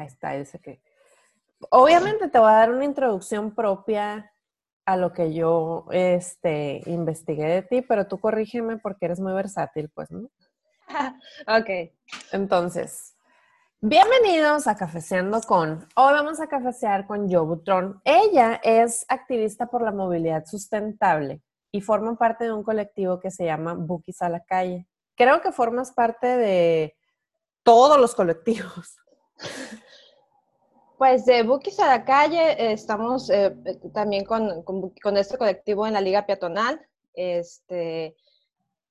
Ahí está, dice que. Obviamente te voy a dar una introducción propia a lo que yo este, investigué de ti, pero tú corrígeme porque eres muy versátil, pues, ¿no? ok. Entonces, bienvenidos a Cafeceando con. Hoy vamos a cafecear con Jo Butron. Ella es activista por la movilidad sustentable y forma parte de un colectivo que se llama Bookies a la calle. Creo que formas parte de todos los colectivos. Pues de Bookies a la calle estamos eh, también con, con, este colectivo en la Liga Peatonal. Este,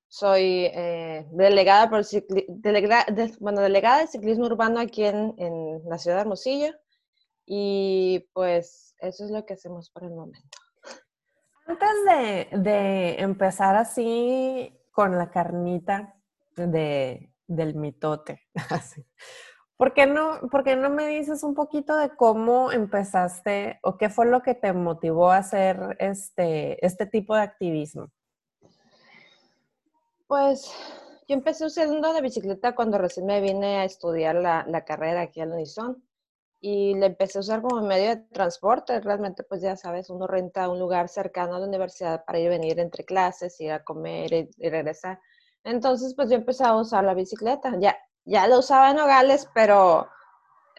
soy eh, delegada, por delegada, bueno, delegada de ciclismo urbano aquí en, en, la ciudad de Hermosillo. Y pues eso es lo que hacemos por el momento. Antes de, de empezar así con la carnita de, del mitote, así. ¿Por qué, no, ¿Por no me dices un poquito de cómo empezaste o qué fue lo que te motivó a hacer este, este tipo de activismo? Pues yo empecé usando la bicicleta cuando recién me vine a estudiar la, la carrera aquí al Unison y la empecé a usar como medio de transporte. Realmente, pues ya sabes, uno renta un lugar cercano a la universidad para ir y venir entre clases, ir a comer y, y regresar. Entonces, pues yo empecé a usar la bicicleta. Ya, ya lo usaba en Nogales, pero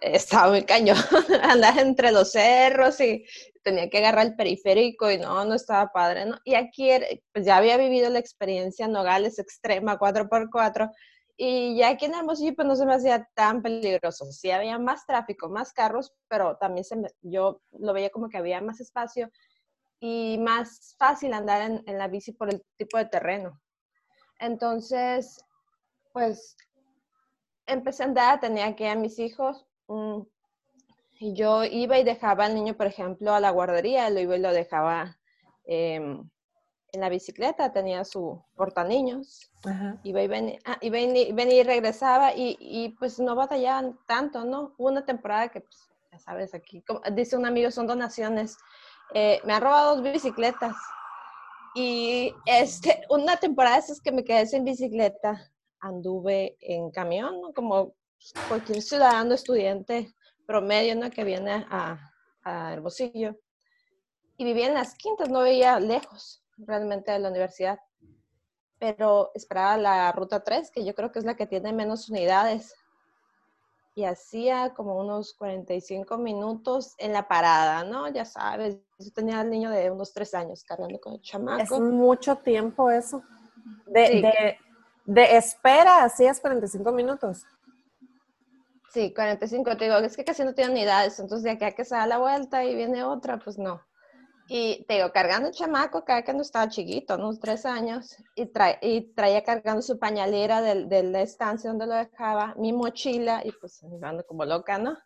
estaba muy cañón, andar entre los cerros y tenía que agarrar el periférico y no, no estaba padre. Y aquí pues ya había vivido la experiencia en Nogales extrema 4x4 y ya aquí en Hermosillo pues no se me hacía tan peligroso. Sí había más tráfico, más carros, pero también se yo lo veía como que había más espacio y más fácil andar en la bici por el tipo de terreno. Entonces, pues empecé a andar, tenía que ir a mis hijos. Mm, y yo iba y dejaba al niño, por ejemplo, a la guardería, lo iba y lo dejaba em, en la bicicleta, tenía su portaniños. Iba y venía, ah, y, y regresaba y, y, pues no batallaban tanto, ¿no? Hubo una temporada que, pues, ya sabes, aquí, como dice un amigo, son donaciones. Eh, me han robado dos bicicletas. Y este, una temporada es que me quedé sin bicicleta anduve en camión, ¿no? como cualquier ciudadano estudiante promedio ¿no? que viene a, a Hermosillo. Y vivía en las quintas, no veía lejos realmente de la universidad. Pero esperaba la ruta 3, que yo creo que es la que tiene menos unidades. Y hacía como unos 45 minutos en la parada, ¿no? Ya sabes, yo tenía al niño de unos 3 años cargando con el chamaco. Es mucho tiempo eso. De, de de espera, hacías 45 minutos. Sí, 45, te digo, es que casi no tienen unidades, entonces de acá que se da la vuelta y viene otra, pues no. Y te digo, cargando el chamaco, cada que no estaba chiquito, unos tres años, y, y traía cargando su pañalera de, de, la estancia donde lo dejaba, mi mochila, y pues andando como loca, ¿no?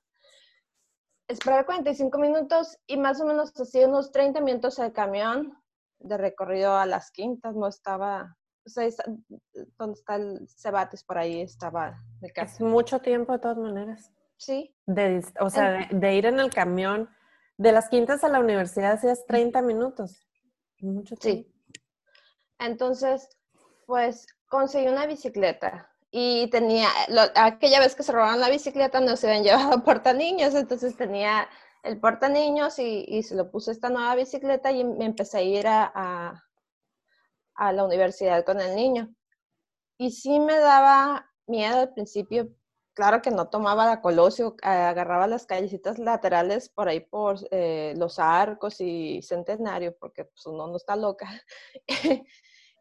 Esperar 45 minutos y más o menos así unos 30 minutos el camión de recorrido a las quintas, no estaba pues donde está el Cebates, por ahí estaba de casa. Es mucho tiempo de todas maneras. Sí. De, o sea, de, ir en el camión de las quintas a la universidad hacías 30 minutos. Mucho tiempo. Sí. Entonces, pues conseguí una bicicleta y tenía, aquella vez que se robaron la bicicleta no se habían llevado porta niños, entonces tenía el porta niños y, y se lo puse esta nueva bicicleta y me empecé a ir a a la universidad con el niño. Y sí me daba miedo al principio. Claro que no tomaba la Colosio, agarraba las callecitas laterales por ahí por eh, los arcos y centenario, porque pues uno no está loca.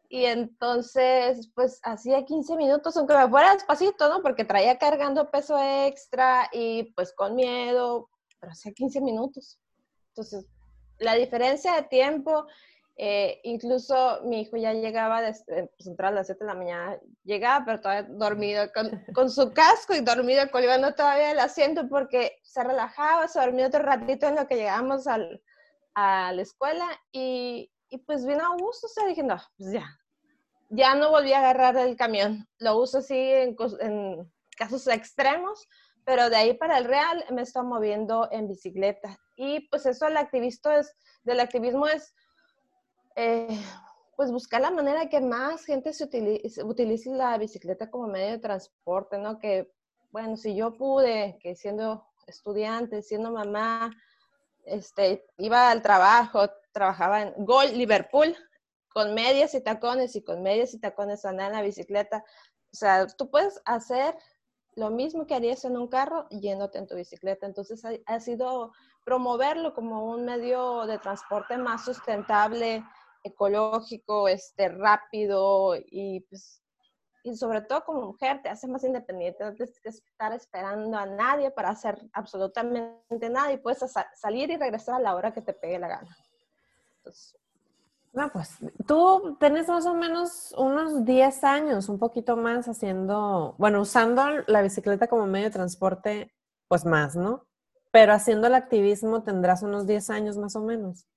y entonces, pues hacía 15 minutos, aunque me fuera despacito, ¿no? Porque traía cargando peso extra y pues con miedo, pero hacía 15 minutos. Entonces, la diferencia de tiempo eh, incluso mi hijo ya llegaba, eh, pues a las 7 de la mañana, llegaba, pero todavía dormido, con, con su casco y dormido, colgando todavía el asiento porque se relajaba, se dormía otro ratito en lo que llegamos al, a la escuela y, y pues vino a gusto, o sea, dije, no, pues ya, ya no volví a agarrar el camión, lo uso así en, en casos extremos, pero de ahí para el real me estoy moviendo en bicicleta. Y pues eso el activista es, del activismo es eh, pues buscar la manera que más gente se utilice, la bicicleta como medio de transporte, ¿no? Que, bueno, si yo pude, que siendo estudiante, siendo mamá, este, iba al trabajo, trabajaba en Gol, Liverpool, con medias y tacones y con medias y tacones andar en la bicicleta. O sea, tú puedes hacer lo mismo que harías en un carro yéndote en tu bicicleta. Entonces ha, sido promoverlo como un medio de transporte más sustentable, ecológico, este, rápido y pues y sobre todo como mujer te hace más independiente, no tienes que estar esperando a nadie para hacer absolutamente nada y puedes salir y regresar a la hora que te pegue la gana. no, pues tú tienes más o menos unos 10 años, un poquito más haciendo, bueno, usando la bicicleta como medio de transporte, pues más, ¿no? Pero haciendo el activismo tendrás unos 10 años más o menos.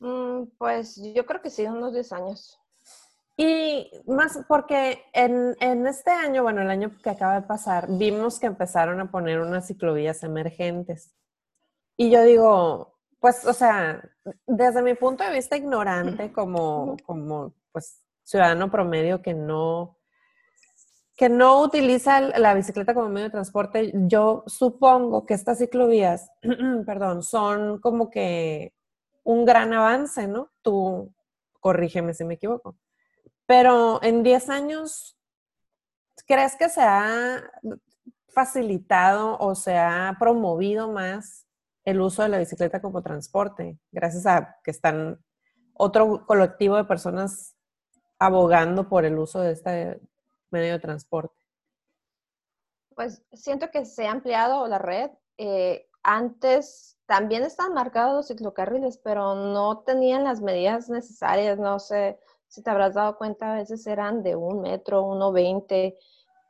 Mm, pues yo creo que sí, unos 10 años. Y más porque en, en, este año, bueno, el año que acaba de pasar, vimos que empezaron a poner unas ciclovías emergentes. Y yo digo, pues, o sea, desde mi punto de vista ignorante como, como pues, ciudadano promedio que no, que no utiliza la bicicleta como medio de transporte, yo supongo que estas ciclovías, perdón, son como que un gran avance, ¿no? Tú corrígeme si me equivoco. Pero en 10 años, ¿crees que se ha facilitado o se ha promovido más el uso de la bicicleta como transporte? Gracias a que están otro colectivo de personas abogando por el uso de este medio de transporte. Pues siento que se ha ampliado la red. Eh, antes también estaban marcados los ciclocarriles, pero no tenían las medidas necesarias, no sé si te habrás dado cuenta, a veces eran de un metro, uno veinte,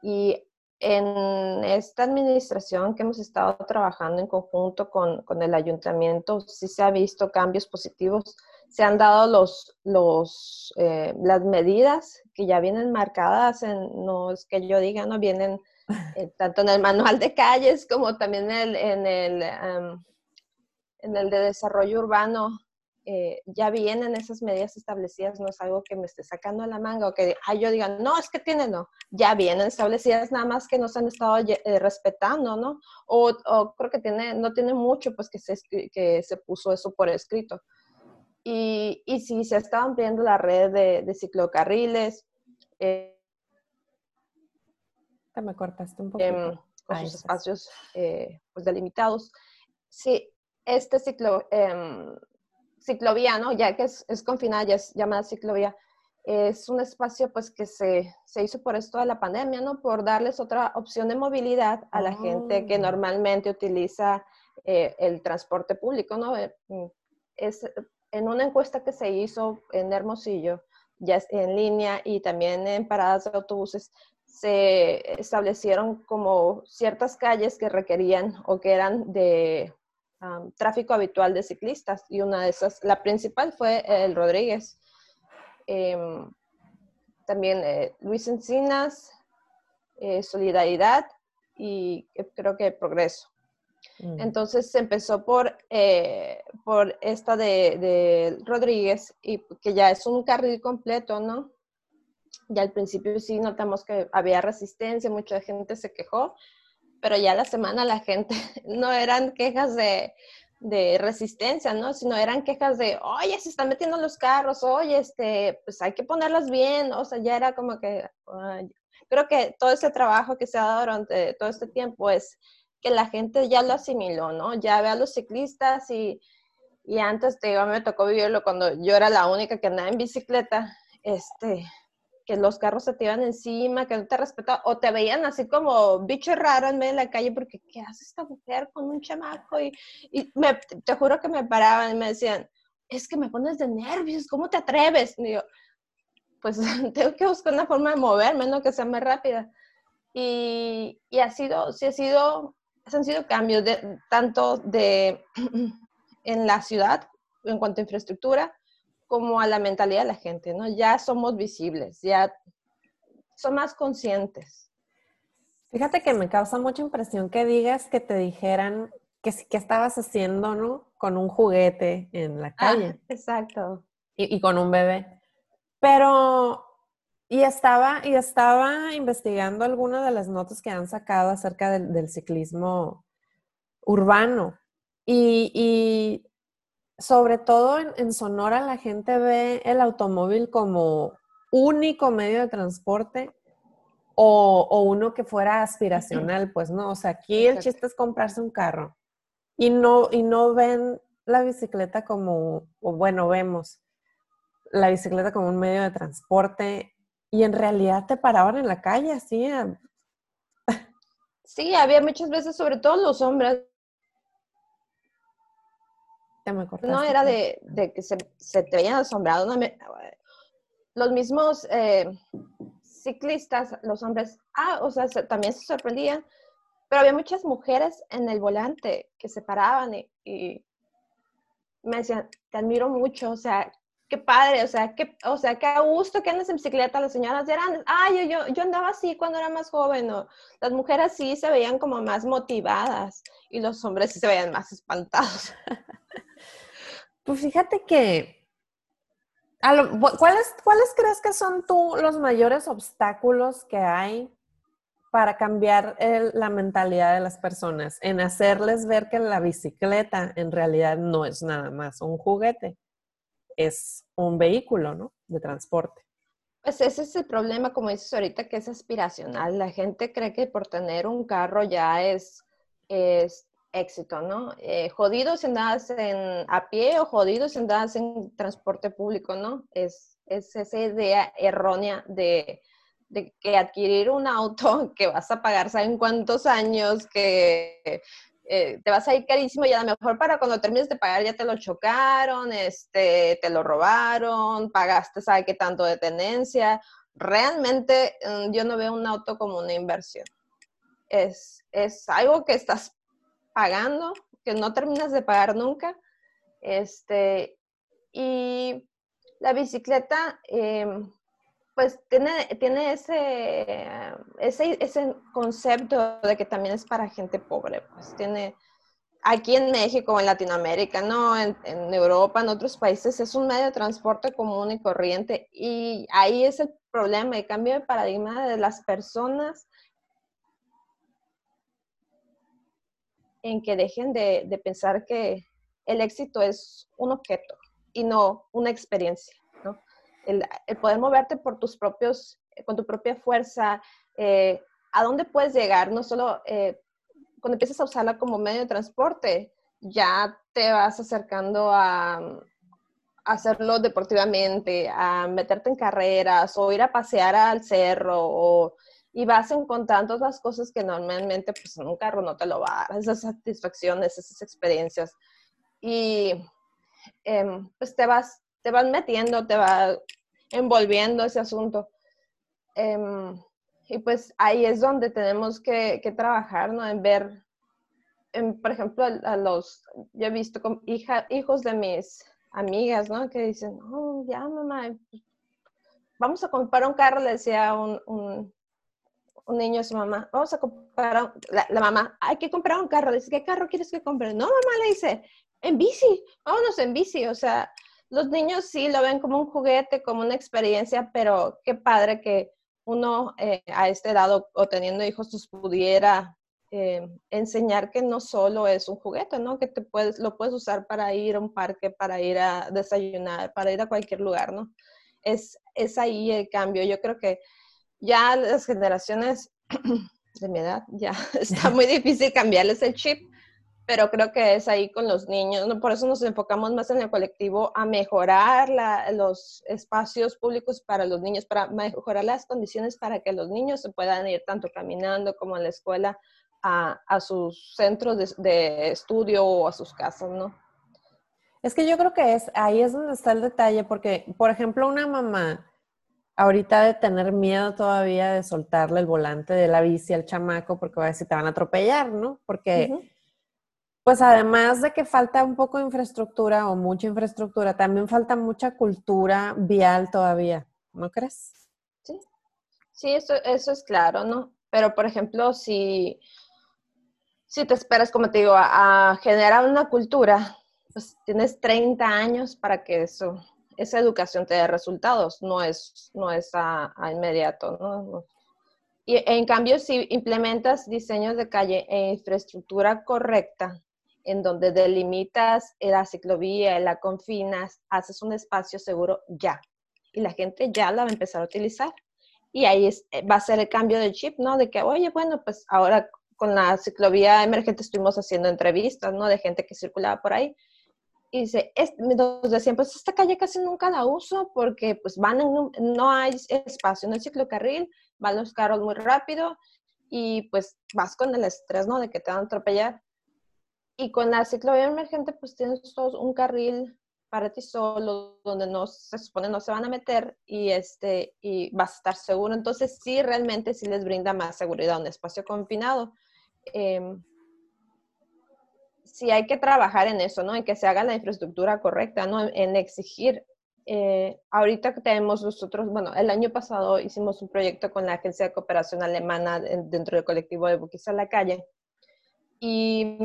y en esta administración que hemos estado trabajando en conjunto con, con, el ayuntamiento, sí se ha visto cambios positivos. Se han dado los, los, eh, las medidas que ya vienen marcadas, no es que yo diga, no vienen tanto en el manual de calles como también en el, en el, en el de desarrollo urbano eh, ya vienen esas medidas establecidas, no es algo que me esté sacando a la manga o que yo diga, no, es que tiene, no, ya vienen establecidas, nada más que no se han estado eh, respetando, ¿no? O, creo que tiene, no tiene mucho, pues que se, que se puso eso por escrito. Y, y sí, se está ampliando la red de, ciclocarriles. Eh, me cortaste un poco. Em, con sus espacios pues delimitados. Sí, este ciclo, em, ciclovía, ¿no? Ya que es, es confinada, ya es llamada ciclovía, es un espacio pues que se, se, hizo por esto de la pandemia, ¿no? Por darles otra opción de movilidad a la gente que oh. normalmente utiliza eh, el transporte público, ¿no? Eh, mm, es, en una encuesta que se hizo en Hermosillo, ya en línea y también en paradas de autobuses, se establecieron como ciertas calles que requerían o que eran de tráfico habitual de ciclistas y una de esas, la principal fue el Rodríguez. Em, también eh, Luis Encinas, eh, Solidaridad y creo que Progreso. Mm. Entonces se empezó por, eh, por esta de, de, Rodríguez y que ya es un carril completo, ¿no? Ya al principio sí notamos que había resistencia, mucha gente se quejó, pero ya la semana la gente no eran quejas de, resistencia, ¿no? Sino eran quejas de, oye, se están metiendo los carros, oye, este, pues hay que ponerlas bien, o sea, ya era como que, creo que todo ese trabajo que se ha dado durante todo este tiempo es que la gente ya lo asimiló, ¿no? Ya ve a los ciclistas y, y antes, te digo, me tocó vivirlo cuando yo era la única que andaba en bicicleta, este, que los carros se te iban encima, que no te respetaban, o te veían así como bicho raro en medio de la calle, porque ¿qué hace esta mujer con un chamaco? Y, y me, te juro que me paraban y me decían, es que me pones de nervios, ¿cómo te atreves? Y yo, pues tengo que buscar una forma de moverme, ¿no? Que sea más rápida. Y, y ha sido, sí ha sido, han sido cambios de, tanto de en la ciudad en cuanto a infraestructura, como a la mentalidad de la gente, ¿no? Ya somos visibles, ya son más conscientes. Fíjate que me causa mucha impresión que digas que te dijeran que que estabas haciendo, ¿no? Con un juguete en la ah, calle. exacto. Y, con un bebé. Pero, y estaba, y estaba investigando algunas de las notas que han sacado acerca del, del ciclismo urbano. Y, sobre todo en, Sonora la gente ve el automóvil como único medio de transporte o, uno que fuera aspiracional, pues no, o sea, aquí el chiste es comprarse un carro y no, y no ven la bicicleta como, o bueno, vemos la bicicleta como un medio de transporte y en realidad te paraban en la calle así. Sí, había muchas veces, sobre todo los hombres. No era de, que se, te veían asombrado. los mismos eh, ciclistas, los hombres, ah, o sea, también se sorprendían, pero había muchas mujeres en el volante que se paraban y, me decían, te admiro mucho, o sea, qué padre, o sea, qué, o sea, qué a gusto que andes en bicicleta, las señoras eran, ah, yo, yo, yo andaba así cuando era más joven, o las mujeres sí se veían como más motivadas y los hombres sí se veían más espantados. Pues fíjate que ¿cuáles, ¿Cuáles crees que son tú los mayores obstáculos que hay para cambiar la mentalidad de las personas? En hacerles ver que la bicicleta en realidad no es nada más un juguete, es un vehículo, ¿no? De transporte. Pues ese es el problema, como dices ahorita, que es aspiracional. La gente cree que por tener un carro ya es, es éxito, ¿no? Eh, jodidos si andas en, a pie o jodidos si andas en transporte público, ¿no? Es, es esa idea errónea de, de, que adquirir un auto que vas a pagar, ¿saben cuántos años? Que eh, te vas a ir carísimo y a lo mejor para cuando termines de pagar ya te lo chocaron, este, te lo robaron, pagaste, ¿sabe qué tanto de tenencia? Realmente mm, yo no veo un auto como una inversión. Es, es algo que estás pagando, que no terminas de pagar nunca. Este, y la bicicleta, em, pues tiene, tiene ese, ese, ese, concepto de que también es para gente pobre. Pues tiene, aquí en México, en Latinoamérica, no, en, en, Europa, en otros países, es un medio de transporte común y corriente. Y ahí es el problema, el cambio de paradigma de las personas en que dejen de, pensar que el éxito es un objeto y no una experiencia, ¿no? El, poder moverte por tus propios, con tu propia fuerza, eh, a dónde puedes llegar, no solo eh, cuando empiezas a usarla como medio de transporte, ya te vas acercando a, a, hacerlo deportivamente, a meterte en carreras o ir a pasear al cerro o y vas encontrando las cosas que normalmente pues en un carro no te lo va a dar, esas satisfacciones, esas experiencias. Y em, pues te vas, te vas metiendo, te va envolviendo ese asunto. Em, y pues ahí es donde tenemos que, trabajar, ¿no? En ver, por ejemplo, a, los, yo he visto con hijos de mis amigas, ¿no? Que dicen, oh, ya mamá, vamos a comprar un carro, le decía un un niño a su mamá, vamos a comprar, la, mamá, hay que comprar un carro. Dice, ¿qué carro quieres que compre? No, mamá, le dice, en bici, vámonos en bici. O sea, los niños sí lo ven como un juguete, como una experiencia, pero qué padre que uno eh, a este lado o teniendo hijos pues pudiera eh, enseñar que no solo es un juguete, ¿no? Que te puedes, lo puedes usar para ir a un parque, para ir a desayunar, para ir a cualquier lugar, ¿no? Es, es ahí el cambio. Yo creo que ya las generaciones de mi edad, ya está muy difícil cambiarles el chip, pero creo que es ahí con los niños, por eso nos enfocamos más en el colectivo a mejorar los espacios públicos para los niños, para mejorar las condiciones para que los niños se puedan ir tanto caminando como en la escuela a, sus centros de, de, estudio o a sus casas, ¿no? Es que yo creo que es ahí es donde está el detalle, porque, por ejemplo, una mamá ahorita de tener miedo todavía de soltarle el volante de la bici al chamaco porque va a decir te van a atropellar, ¿no? Porque, pues además de que falta un poco de infraestructura o mucha infraestructura, también falta mucha cultura vial todavía, ¿no crees? Sí, sí, eso, eso es claro, ¿no? Pero, por ejemplo, si, si te esperas, como te digo, a, a generar una cultura, pues tienes 30 años para que eso esa educación te da resultados, no es, no es a, inmediato, ¿no? Y en cambio, si implementas diseños de calle e infraestructura correcta, en donde delimitas la ciclovía, la confinas, haces un espacio seguro ya. Y la gente ya la va a empezar a utilizar. Y ahí eh, va a ser el cambio de chip, ¿no? De que, oye, bueno, pues ahora con la ciclovía emergente estuvimos haciendo entrevistas, ¿no? De gente que circulaba por ahí. Y dice, es, nos decían, pues esta calle casi nunca la uso porque pues van en, no hay espacio en el ciclocarril, van los carros muy rápido y pues vas con el estrés, ¿no? De que te van a atropellar. Y con la ciclovía emergente, pues tienes todo un carril para ti solo, donde no se supone no se van a meter y, este, y vas a estar seguro. Entonces, sí, realmente sí les brinda más seguridad un espacio confinado. Eh, sí hay que trabajar en eso, ¿no? En que se haga la infraestructura correcta, ¿no? En, exigir. Eh, ahorita que tenemos nosotros, bueno, el año pasado hicimos un proyecto con la Agencia de Cooperación Alemana dentro del colectivo de Buquis a la Calle. Y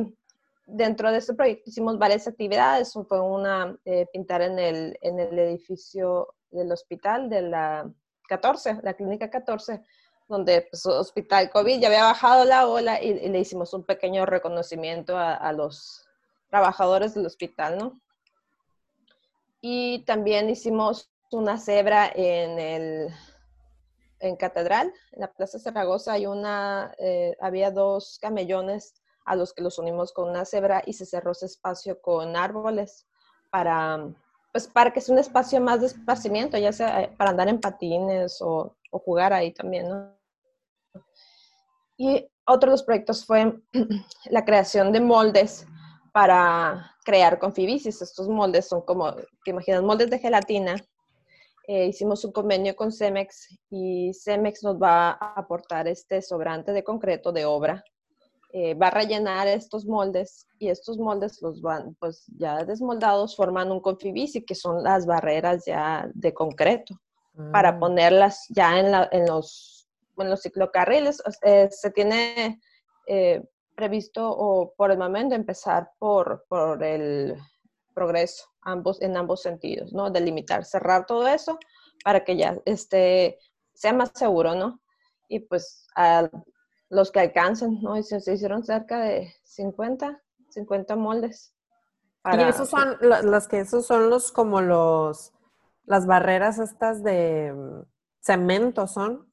dentro de ese proyecto hicimos varias actividades. Fue una, eh, pintar en el, en el edificio del hospital de la 14, la clínica 14, donde pues, hospital COVID ya había bajado la ola y, le hicimos un pequeño reconocimiento a, los trabajadores del hospital, ¿no? Y también hicimos una cebra en el en Catedral, en la Plaza Zaragoza, hay una, eh, había dos camellones a los que los unimos con una cebra y se cerró ese espacio con árboles para, pues para que sea un espacio más de esparcimiento, ya sea eh, para andar en patines o, o jugar ahí también, ¿no? Y otro de los proyectos fue la creación de moldes para crear confibicis. Estos moldes son como, te imaginas, moldes de gelatina. Eh, hicimos un convenio con Cemex y Cemex nos va a aportar este sobrante de concreto de obra eh, va a rellenar estos moldes y estos moldes los van, pues ya desmoldados, forman un confibici, que son las barreras ya de concreto, para mm. ponerlas ya en, en, los, en los ciclocarriles. Eh, se tiene eh, previsto o por el momento empezar por, por el progreso ambos, en ambos sentidos, ¿no? Delimitar, cerrar todo eso para que ya este, sea más seguro, ¿no? Y pues al los que alcanzan, ¿no? Y se, hicieron cerca de 50, 50 moldes. y esos son, los que esos son los como los, las barreras estas de mm, cemento, ¿son?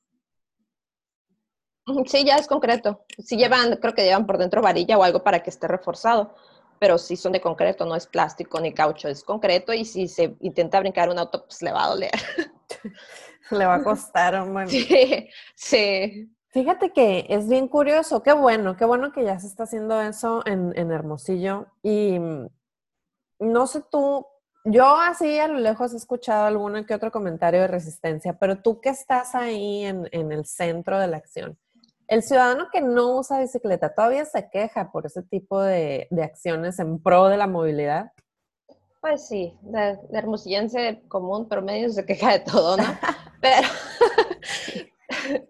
Sí, ya es concreto. Sí llevan, creo que llevan por dentro varilla o algo para que esté reforzado, pero sí son de concreto, no es plástico ni caucho, es concreto y si se intenta brincar un auto, pues le va a doler. le va a costar un buen... Sí, sí. Fíjate que es bien curioso, qué bueno, qué bueno que ya se está haciendo eso en, Hermosillo. Y mm, no sé tú, yo así a lo lejos he escuchado alguno que otro comentario de resistencia, pero tú que estás ahí en, el centro de la acción, el ciudadano que no usa bicicleta todavía se queja por ese tipo de, acciones en pro de la movilidad. Pues sí, de, de hermosillense común promedio se queja de todo, ¿no? Pero,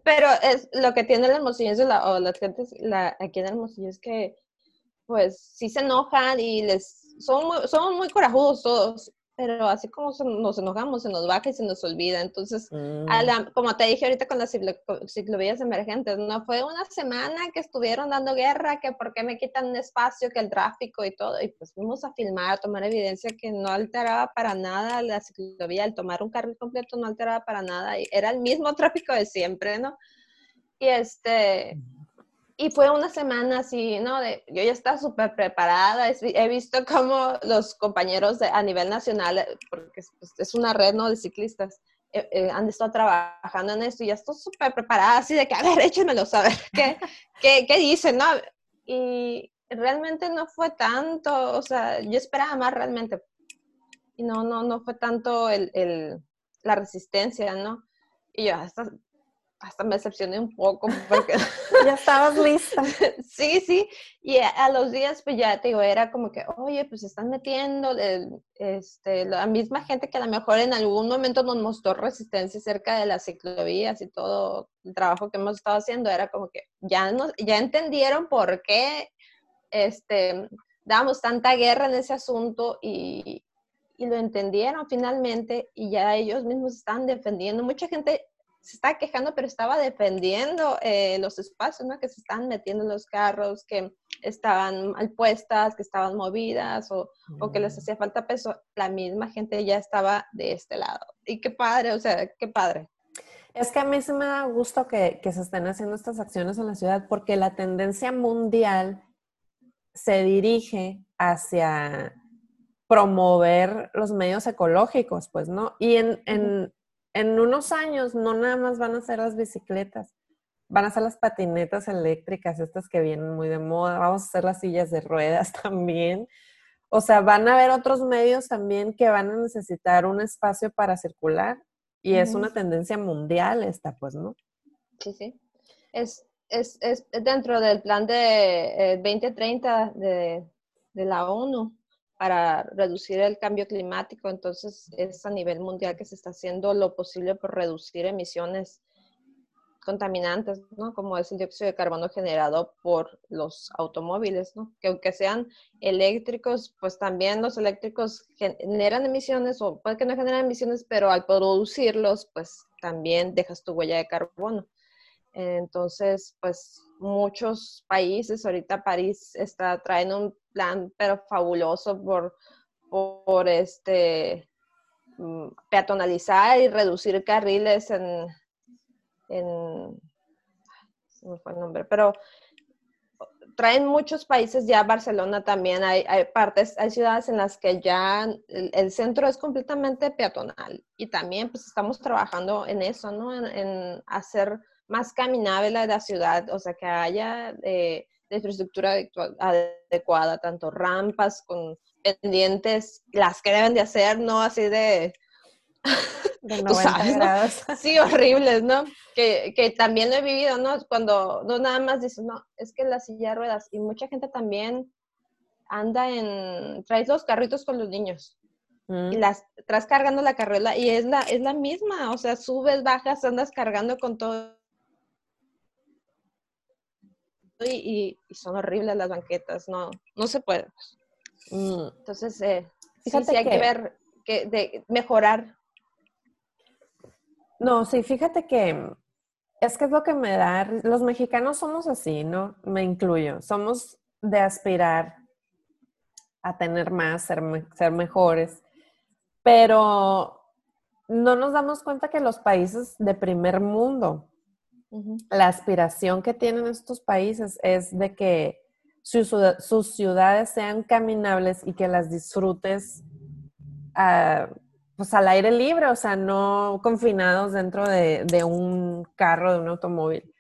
Pero es lo que tiene el Hermosillo o las gentes la, aquí en Hermosillo es que pues sí se enojan y les son muy, son muy corajudos todos pero así como nos enojamos, se nos baja y se nos olvida. Entonces, mm. como te dije ahorita con las ciclovías emergentes, no fue una semana que estuvieron dando guerra, que por qué me quitan un espacio, que el tráfico y todo, y pues fuimos a filmar, a tomar evidencia que no alteraba para nada la ciclovía, el tomar un carril completo no alteraba para nada, y era el mismo tráfico de siempre, ¿no? Y este, y fue una semana así, ¿no? De, yo ya estaba súper preparada, he visto cómo los compañeros a nivel nacional, eh, porque es, pues, una red, ¿no? De ciclistas, eh, eh, han estado trabajando en esto y ya estoy súper preparada, así de que, a ver, échenmelo saber, ¿qué, qué, qué dicen, no? Y realmente no fue tanto, o sea, yo esperaba más realmente, y no, no, no fue tanto el, el la resistencia, ¿no? Y yo hasta hasta me decepcioné un poco porque... ya estabas lista. sí, sí. Y a, los días, pues ya te digo, era como que, oye, pues están metiendo este, la misma gente que a lo mejor en algún momento nos mostró resistencia cerca de las ciclovías y todo el trabajo que hemos estado haciendo, era como que ya, nos, ya entendieron por qué este, dábamos tanta guerra en ese asunto y, y lo entendieron finalmente y ya ellos mismos están defendiendo. Mucha gente se estaba quejando, pero estaba defendiendo eh, los espacios, ¿no? Que se estaban metiendo los carros, que estaban mal puestas, que estaban movidas o, o, que les mm. hacía falta peso. La misma gente ya estaba de este lado. Y qué padre, o sea, qué padre. Es que a mí sí me da gusto que, que se estén haciendo estas acciones en la ciudad porque la tendencia mundial se dirige hacia promover los medios ecológicos, pues, ¿no? Y en, en, en, unos años no nada más van a ser las bicicletas, van a ser las patinetas eléctricas, estas que vienen muy de moda, vamos a hacer las sillas de ruedas también. O sea, van a haber otros medios también que van a necesitar un espacio para circular y es una tendencia mundial esta, pues, ¿no? Sí, sí. Es, es, es dentro del plan de 2030 eh, de, de la ONU para reducir el cambio climático. Entonces, es a nivel mundial que se está haciendo lo posible por reducir emisiones contaminantes, ¿no? Como es el dióxido de carbono generado por los automóviles, ¿no? Que aunque sean eléctricos, pues también los eléctricos generan emisiones o puede que no generan emisiones, pero al producirlos, pues también dejas tu huella de carbono. Entonces, pues muchos países, ahorita París está trayendo un plan, pero fabuloso por, por este mm, peatonalizar y reducir carriles en, en no fue el nombre, pero traen muchos países ya, Barcelona también, hay, hay, partes, hay ciudades en las que ya el, centro es completamente peatonal y también pues estamos trabajando en eso, ¿no? En, hacer más caminable la ciudad, o sea, que haya eh, infraestructura adecuada, tanto rampas con pendientes, las que deben de hacer, no así de de 90 grados. Sí, horribles, ¿no? Que, que, también lo he vivido, ¿no? Cuando no nada más dices, no, es que la silla de ruedas, y mucha gente también anda en, traes los carritos con los niños. Y mm. las traes cargando la carrera y es la, es la misma, o sea, subes, bajas, andas cargando con todo. Y, y, son horribles las banquetas, no, no se puede. Mm. Entonces, eh, sí, sí, hay que, que ver que de mejorar no, sí, fíjate que es que es lo que me da, los mexicanos somos así, ¿no? Me incluyo, somos de aspirar a tener más, ser, ser mejores, pero no nos damos cuenta que los países de primer mundo, la aspiración que tienen estos países es de que sus, ciudades sean caminables y que las disfrutes uh, pues al aire libre, o sea, no confinados dentro de, un carro, de un automóvil.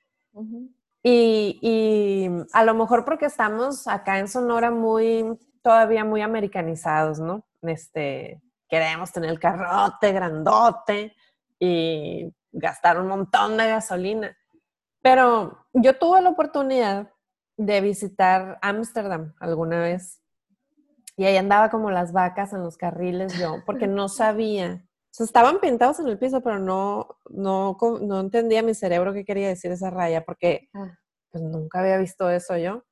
y, a lo mejor porque estamos acá en Sonora muy, todavía muy americanizados, ¿no? Este, queremos tener el carrote grandote y gastar un montón de gasolina. Pero yo tuve la oportunidad de visitar Ámsterdam alguna vez y ahí andaba como las vacas en los carriles yo, porque no sabía. O sea, estaban pintados en el piso, pero no, no, no entendía mi cerebro qué quería decir esa raya, porque ah. pues nunca había visto eso yo.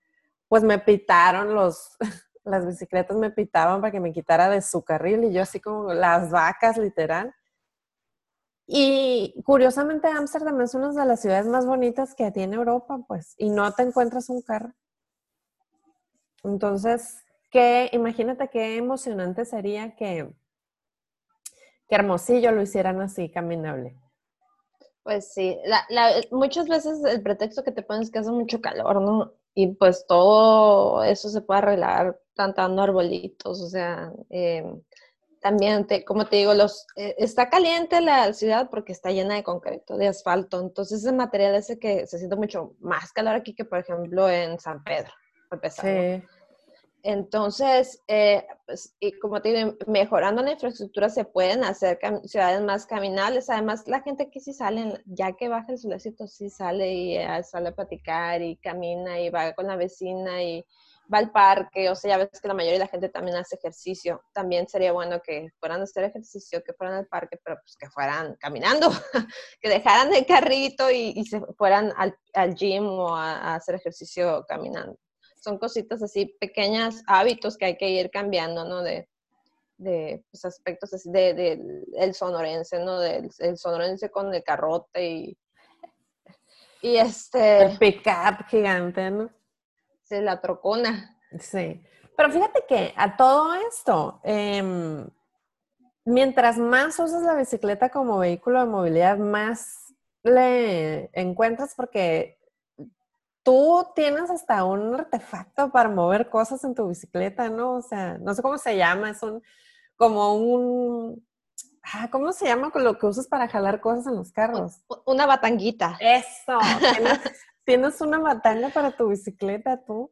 Pues me pitaron los, las bicicletas me pitaban para que me quitara de su carril y yo así como las vacas literal. Y curiosamente Ámsterdam es una de las ciudades más bonitas que tiene Europa, pues, y no te encuentras un carro. Entonces, que imagínate qué emocionante sería que, que Hermosillo lo hicieran así, caminable. Pues sí, muchas veces el pretexto que te pones es que hace mucho calor, ¿no? Y pues todo eso se puede arreglar plantando arbolitos, o sea, em, también, como te digo, los, eh, está caliente la ciudad porque está llena de concreto, de asfalto, entonces ese material ese que se siente mucho más calor aquí que, por ejemplo, en San Pedro, por Sí. Entonces, eh, pues, y como te digo, mejorando la infraestructura se pueden hacer ciudades más caminables. Además, la gente que sí sale, ya que baja el solecito, sí sale y eh, sale a platicar y camina y va con la vecina y va al parque. O sea, ya ves que la mayoría de la gente también hace ejercicio. También sería bueno que fueran a hacer ejercicio, que fueran al parque, pero pues que fueran caminando, que dejaran el carrito y, se fueran al, gym o a hacer ejercicio caminando son cositas así, pequeñas hábitos que hay que ir cambiando, ¿no? De, de pues, aspectos así de, el sonorense, ¿no? Del el sonorense con el carrote y, y este... El pick-up gigante, ¿no? Sí, la trocona. Sí. Pero fíjate que a todo esto, em, mientras más usas la bicicleta como vehículo de movilidad, más le encuentras porque tú tienes hasta un artefacto para mover cosas en tu bicicleta, ¿no? O sea, no sé cómo se llama, es un, como un, ah, ¿cómo se llama con lo que usas para jalar cosas en los carros? Una batanguita. Eso, tienes, una batanga para tu bicicleta tú.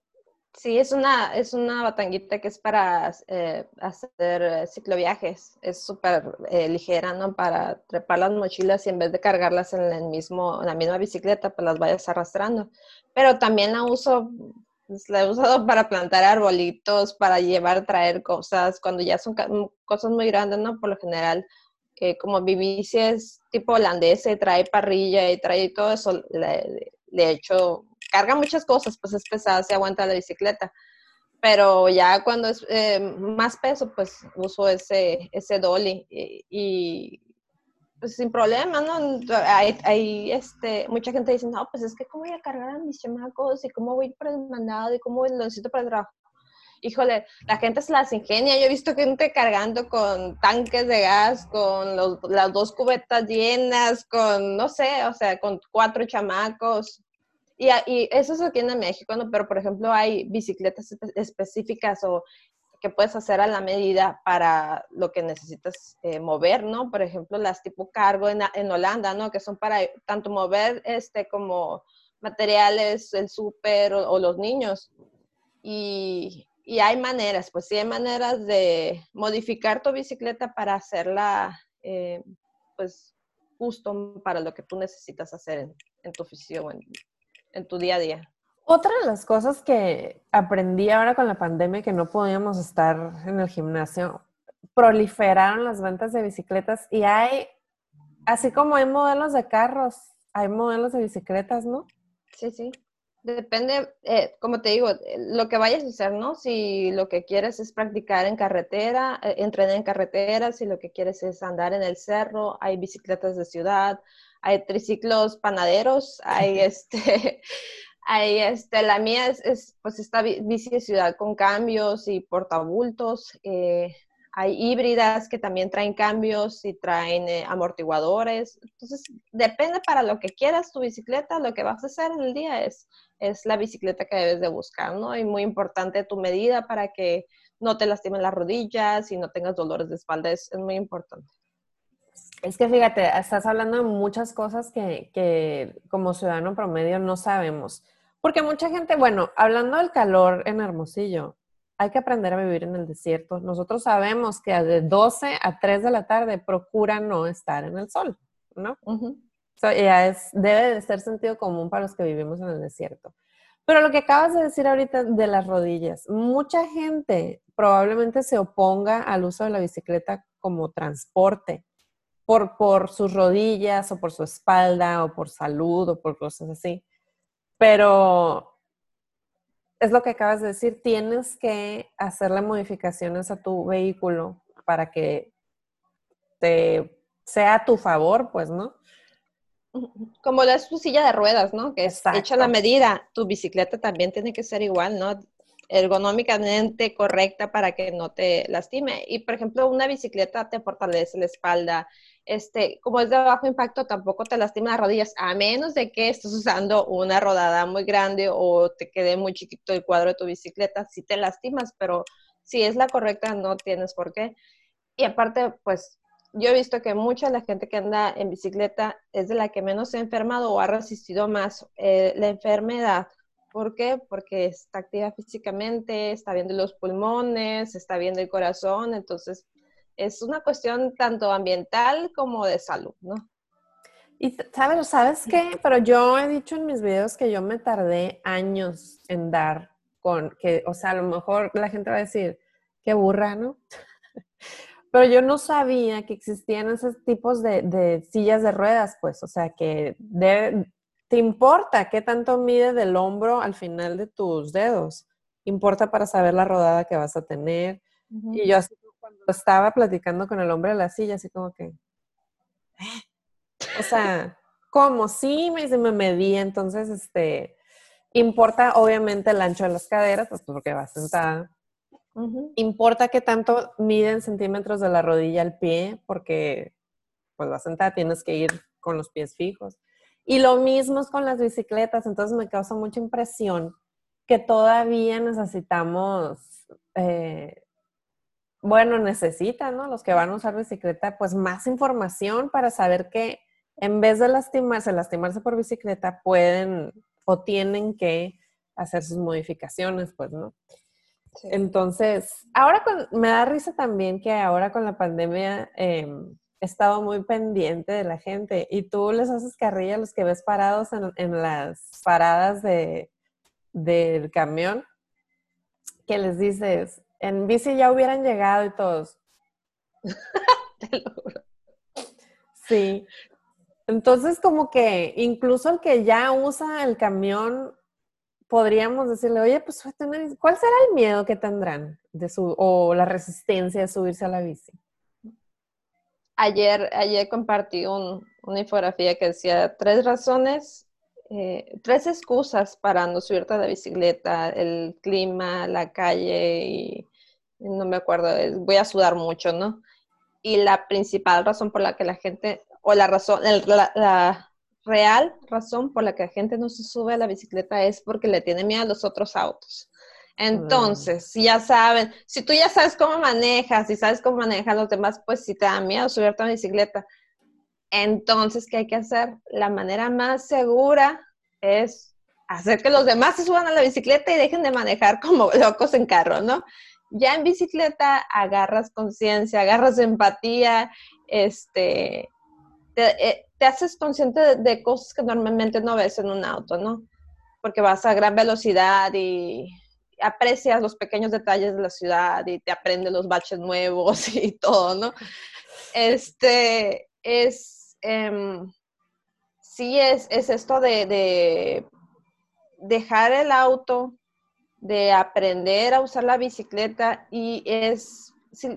Sí, es una, es una batanguita que es para eh, hacer cicloviajes. Es súper eh, ligera, ¿no? Para trepar las mochilas y en vez de cargarlas en, el mismo, en la misma bicicleta, pues las vayas arrastrando pero también la uso, pues, la he usado para plantar arbolitos, para llevar, traer cosas, cuando ya son cosas muy grandes, ¿no? Por lo general, eh, como mi bici es tipo holandesa y trae parrilla y trae todo eso, he hecho, carga muchas cosas, pues es pesada, se aguanta la bicicleta. Pero ya cuando es eh, más peso, pues uso ese, ese dolly y pues sin problema, ¿no? Hay, este, mucha gente dice, no, pues es que cómo voy a cargar a mis chamacos y cómo voy para el mandado y cómo lo necesito para el trabajo. Híjole, la gente se las ingenia. Yo he visto gente cargando con tanques de gas, con las dos cubetas llenas, con, no sé, o sea, con cuatro chamacos. Y, eso es aquí en México, ¿no? Pero, por ejemplo, hay bicicletas específicas o que puedes hacer a la medida para lo que necesitas eh, mover, ¿no? Por ejemplo, las tipo cargo en, Holanda, ¿no? Que son para tanto mover este como materiales, el súper o, los niños. Y, y, hay maneras, pues sí hay maneras de modificar tu bicicleta para hacerla, eh, pues, justo para lo que tú necesitas hacer en, en tu oficio, en, en tu día a día. Otra de las cosas que aprendí ahora con la pandemia que no podíamos estar en el gimnasio, proliferaron las ventas de bicicletas y hay, así como hay modelos de carros, hay modelos de bicicletas, ¿no? Sí, sí. Depende, eh, como te digo, lo que vayas a hacer, ¿no? Si lo que quieres es practicar en carretera, eh, entrenar en carretera, si lo que quieres es andar en el cerro, hay bicicletas de ciudad, hay triciclos panaderos, hay este, Ahí, este, la mía es, pues esta bici de ciudad con cambios y portabultos. Eh, hay híbridas que también traen cambios y traen eh, amortiguadores. Entonces, depende para lo que quieras tu bicicleta, lo que vas a hacer en el día es, es la bicicleta que debes de buscar, ¿no? Y muy importante tu medida para que no te lastimen las rodillas y no tengas dolores de espalda, es, es muy importante. Es que fíjate, estás hablando de muchas cosas que, que como ciudadano promedio no sabemos. Porque mucha gente, bueno, hablando del calor en Hermosillo, hay que aprender a vivir en el desierto. Nosotros sabemos que de 12 a 3 de la tarde procura no estar en el sol, ¿no? ya es, debe de ser sentido común para los que vivimos en el desierto. Pero lo que acabas de decir ahorita de las rodillas, mucha gente probablemente se oponga al uso de la bicicleta como transporte por, por sus rodillas o por su espalda o por salud o por cosas así. Pero es lo que acabas de decir, tienes que hacerle modificaciones a tu vehículo para que te sea a tu favor, pues, ¿no? Como la tu silla de ruedas, ¿no? Que es hecha la medida. Tu bicicleta también tiene que ser igual, ¿no? Ergonómicamente correcta para que no te lastime. Y, por ejemplo, una bicicleta te fortalece la espalda, este, como es de bajo impacto, tampoco te lastima las rodillas, a menos de que estés usando una rodada muy grande o te quede muy chiquito el cuadro de tu bicicleta, sí te lastimas, pero si es la correcta, no tienes por qué. Y aparte, pues yo he visto que mucha de la gente que anda en bicicleta es de la que menos se ha enfermado o ha resistido más eh, la enfermedad. ¿Por qué? Porque está activa físicamente, está viendo los pulmones, está viendo el corazón, entonces es una cuestión tanto ambiental como de salud, ¿no? Y sabes, ¿sabes qué? Pero yo he dicho en mis videos que yo me tardé años en dar con, que, o sea, a lo mejor la gente va a decir, qué burra, ¿no? Pero yo no sabía que existían esos tipos de, sillas de ruedas, pues, o sea, que te importa qué tanto mide del hombro al final de tus dedos. Importa para saber la rodada que vas a tener. Y yo así cuando estaba platicando con el hombre de la silla, así como que, ¿eh? o sea, ¿cómo? Sí, me dice, me medí, entonces, este, importa obviamente el ancho de las caderas, pues porque va sentada. Importa qué tanto miden centímetros de la rodilla al pie, porque pues va sentada, tienes que ir con los pies fijos. Y lo mismo es con las bicicletas, entonces me causa mucha impresión que todavía necesitamos, eh, bueno, necesitan, ¿no? Los que van a usar bicicleta, pues más información para saber que en vez de lastimarse, lastimarse por bicicleta, pueden o tienen que hacer sus modificaciones, pues, ¿no? Entonces, ahora me da risa también que ahora con la pandemia em, he estado muy pendiente de la gente y tú les haces carrilla a los que ves parados en, las paradas de, del camión, que les dices, en bici ya hubieran llegado y todos. Sí. Entonces, como que incluso el que ya usa el camión, podríamos decirle, oye, pues ¿cuál será el miedo que tendrán de su, o la resistencia de subirse a la bici? Ayer, ayer compartí una infografía que decía tres razones, eh, tres excusas para no subirte a la bicicleta, el clima, la calle y no me acuerdo, voy a sudar mucho, ¿no? Y la principal razón por la que la gente, o la razón, la, real razón por la que la gente no se sube a la bicicleta es porque le tiene miedo a los otros autos. Entonces, si ya saben, si tú ya sabes cómo manejas y sabes cómo manejan los demás, pues si te da miedo subirte a una bicicleta. Entonces, ¿qué hay que hacer? La manera más segura es hacer que los demás se suban a la bicicleta y dejen de manejar como locos en carro, ¿no? Ya en bicicleta agarras conciencia, agarras empatía, este, te, eh, haces consciente de, de cosas que normalmente no ves en un auto, ¿no? Porque vas a gran velocidad y aprecias los pequeños detalles de la ciudad y te aprendes los baches nuevos y todo, ¿no? Este es, em, sí es, es esto de, dejar el auto, de aprender a usar la bicicleta y es,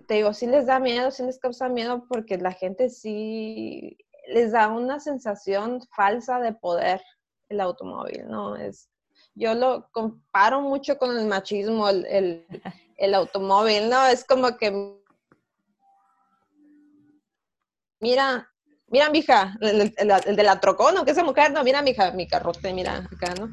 te digo, sí les da miedo, sí les causa miedo porque la gente sí les da una sensación falsa de poder el automóvil, ¿no? Es, yo lo comparo mucho con el machismo, el, automóvil, ¿no? Es como que, mira, mira, mija, el, el, de la trocón, aunque esa mujer, no, mira, mija, mi carrote, mira, acá, ¿no?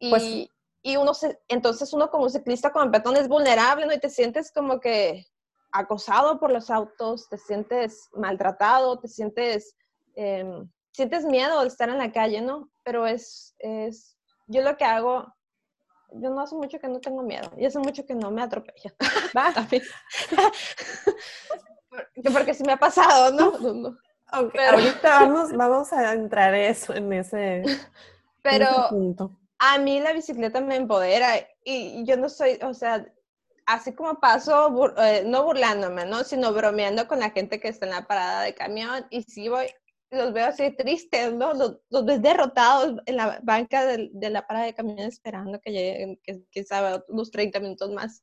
Y, pues y uno se, entonces uno como ciclista con petón es vulnerable, ¿no? Y te sientes como que acosado por los autos, te sientes maltratado, te sientes, em, sientes miedo de estar en la calle, ¿no? Pero es, es yo lo que hago, yo no hace mucho que no tengo miedo y hace mucho que no me atropella. porque sí me ha pasado, ¿no? Ahorita vamos, vamos a entrar eso, en ese, Pero a mí la bicicleta me empodera y yo no soy, o sea, así como paso, eh, no burlándome, ¿no? Sino bromeando con la gente que está en la parada de camión y sí voy, los veo así tristes, ¿no? Los, los ves derrotados en la banca de, de, la parada de camión esperando que lleguen, que, que sabe, unos 30 minutos más.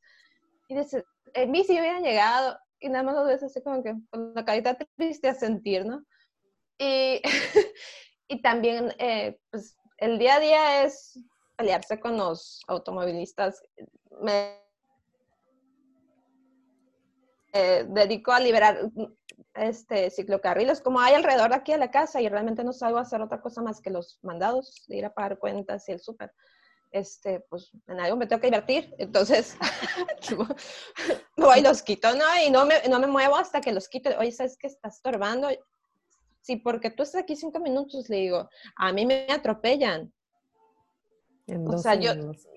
Y dices, en mí sí hubieran llegado, y nada más los ves así como que con la carita triste a sentir, ¿no? Y, y también, eh, pues, el día a día es pelearse con los automovilistas. Me eh, dedico a liberar este, ciclocarriles, como hay alrededor de aquí de la casa y realmente no salgo a hacer otra cosa más que los mandados, de ir a pagar cuentas y el súper. Este, pues en algo me tengo que divertir, entonces voy y los quito, ¿no? Y no me, no me muevo hasta que los quito. Oye, ¿sabes que estás estorbando? Sí, porque tú estás aquí cinco minutos, le digo, a mí me atropellan. o sea, yo,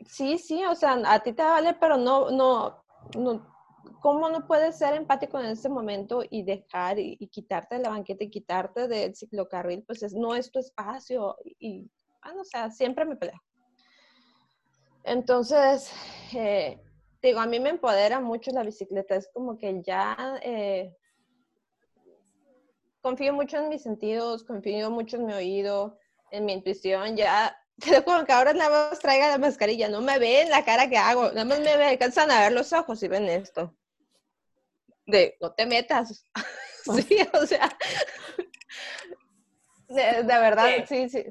sí, sí, o sea, a ti te vale, pero no, no, no, ¿cómo no puedes ser empático en ese momento y dejar y, quitarte de la banqueta y quitarte del ciclocarril? Pues es, no es tu espacio y, bueno, o sea, siempre me peleo. Entonces, eh, digo, a mí me empodera mucho la bicicleta, es como que ya eh, confío mucho en mis sentidos, confío mucho en mi oído, en mi intuición, ya como que ahora nada más traiga la mascarilla, no me ven la cara que hago, nada más me alcanzan a ver los ojos y ven esto de no te metas. sí, o sea, de, verdad, sí, sí.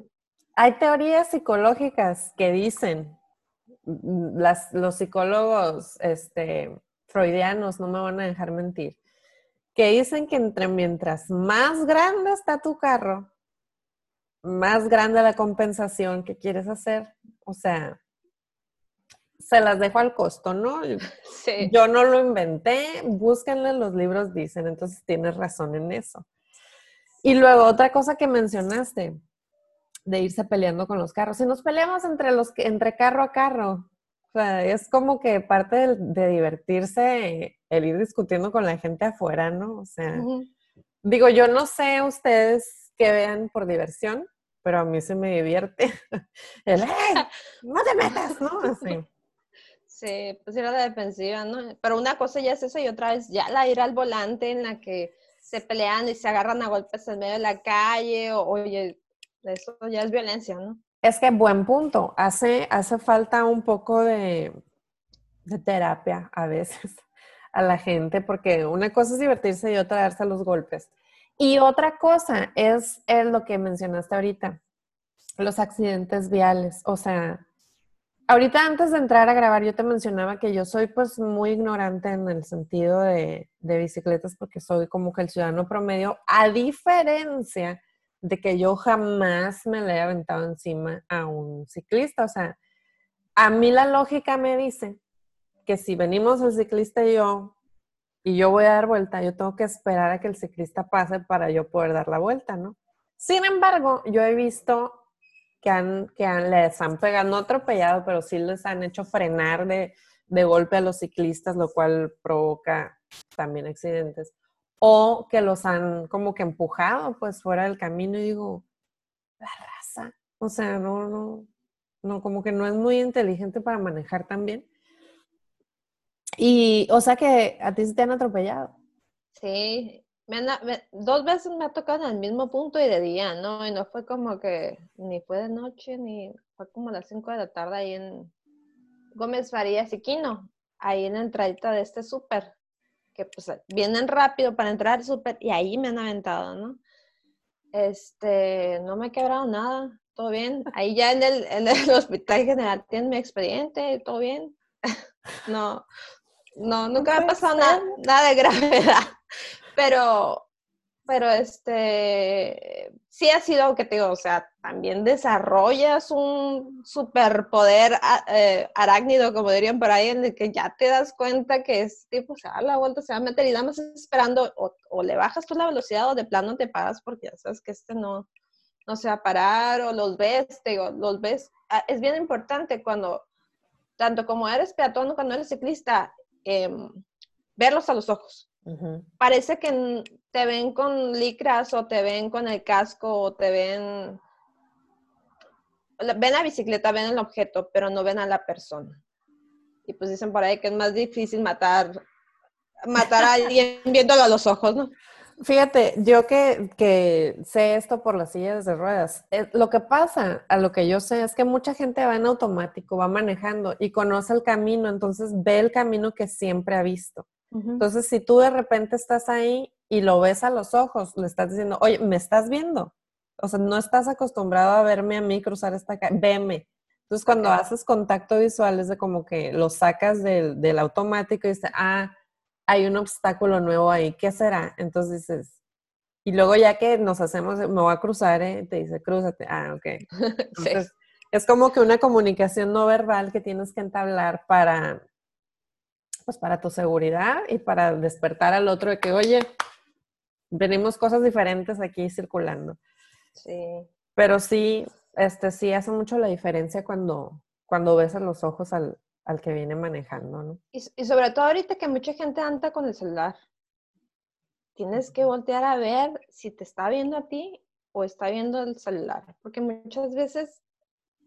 Hay teorías psicológicas que dicen, mm, las, los psicólogos este, freudianos no me van a dejar mentir, que dicen que entre mientras más grande está tu carro, más grande la compensación que quieres hacer. O sea, se las dejo al costo, ¿no? Sí. Yo no lo inventé, búsquenle, los libros dicen, entonces tienes razón en eso. Y luego otra cosa que mencionaste, de irse peleando con los carros. Si nos peleamos entre los entre carro a carro, o sea, es como que parte de, divertirse el ir discutiendo con la gente afuera, ¿no? O sea, digo, yo no sé ustedes qué vean por diversión, pero a mí se me divierte el, ¡No te metas! ¿no? Así. Sí, pues era la defensiva, ¿no? Pero una cosa ya es eso y otra vez ya la ir al volante en la que se pelean y se agarran a golpes en medio de la calle, o, oye, eso ya es violencia, ¿no? Es que buen punto. Hace, hace falta un poco de, de terapia a veces a la gente, porque una cosa es divertirse y otra darse los golpes. Y otra cosa es, es lo que mencionaste ahorita, los accidentes viales. O sea, Ahorita antes de entrar a grabar yo te mencionaba que yo soy pues muy ignorante en el sentido de, bicicletas porque soy como que el ciudadano promedio, a diferencia de que yo jamás me le he aventado encima a un ciclista. O sea, a mí la lógica me dice que si venimos el ciclista y yo y yo voy a dar vuelta, yo tengo que esperar a que el ciclista pase para yo poder dar la vuelta, ¿no? Sin embargo, yo he visto que, han, que han, les han pegado, no atropellado, pero sí les han hecho frenar de, de golpe a los ciclistas, lo cual provoca también accidentes. O que los han como que empujado pues fuera del camino y digo, la raza, o sea, no, no, no, como que no es muy inteligente para manejar también. Y, o sea que a ti se te han atropellado. Sí, dos veces me ha tocado en el mismo punto y de día, ¿no? Y no fue como que ni fue de noche, ni fue como a las 5 de la tarde ahí en Gómez Farías y Quino, ahí en la entradita de este súper, que pues vienen rápido para entrar al súper y ahí me han aventado, ¿no? Este, no me he quebrado nada, todo bien. Ahí ya en el, en el hospital general tienen mi expediente, todo bien. no, no, nunca me ha pasado nada, nada de gravedad pero, pero este, sí ha sido que te digo, o sea, también desarrollas un superpoder eh, arácnido, como dirían por ahí, en el que ya te das cuenta que es tipo, se da la vuelta, se va a meter y nada más esperando, o, le bajas tú la velocidad o de plano te paras porque ya sabes que este no, no se va a parar, o los ves, te digo, los ves. Ah, es bien importante cuando, tanto como eres peatón, cuando eres ciclista, em, verlos a los ojos. Parece que te ven con licras o te ven con el casco o te ven... Ven la bicicleta, ven el objeto, pero no ven a la persona. Y pues dicen por ahí que es más difícil matar, matar a alguien viéndolo a los ojos, ¿no? Fíjate, yo que, que, sé esto por las sillas de ruedas, eh, lo que pasa, a lo que yo sé, es que mucha gente va en automático, va manejando y conoce el camino, entonces ve el camino que siempre ha visto. Entonces, si tú de repente estás ahí y lo ves a los ojos, le estás diciendo, oye, ¿me estás viendo? O sea, no estás acostumbrado a verme a mí cruzar esta calle, veme. Entonces, cuando haces contacto visual es de como que lo sacas del, del automático y dices, ah, hay un obstáculo nuevo ahí, ¿qué será? Entonces dices, y luego ya que nos hacemos, me voy a cruzar, ¿eh? te dice, cruzate, ah, ok. Entonces, es como que una comunicación no verbal que tienes que entablar para pues para tu seguridad y para despertar al otro de que, oye, venimos cosas diferentes aquí circulando. Sí. Pero sí, este, sí hace mucho la diferencia cuando, cuando ves a los ojos al, al que viene manejando, ¿no? Y, y, sobre todo ahorita que mucha gente anda con el celular. Tienes que voltear a ver si te está viendo a ti o está viendo el celular. Porque muchas veces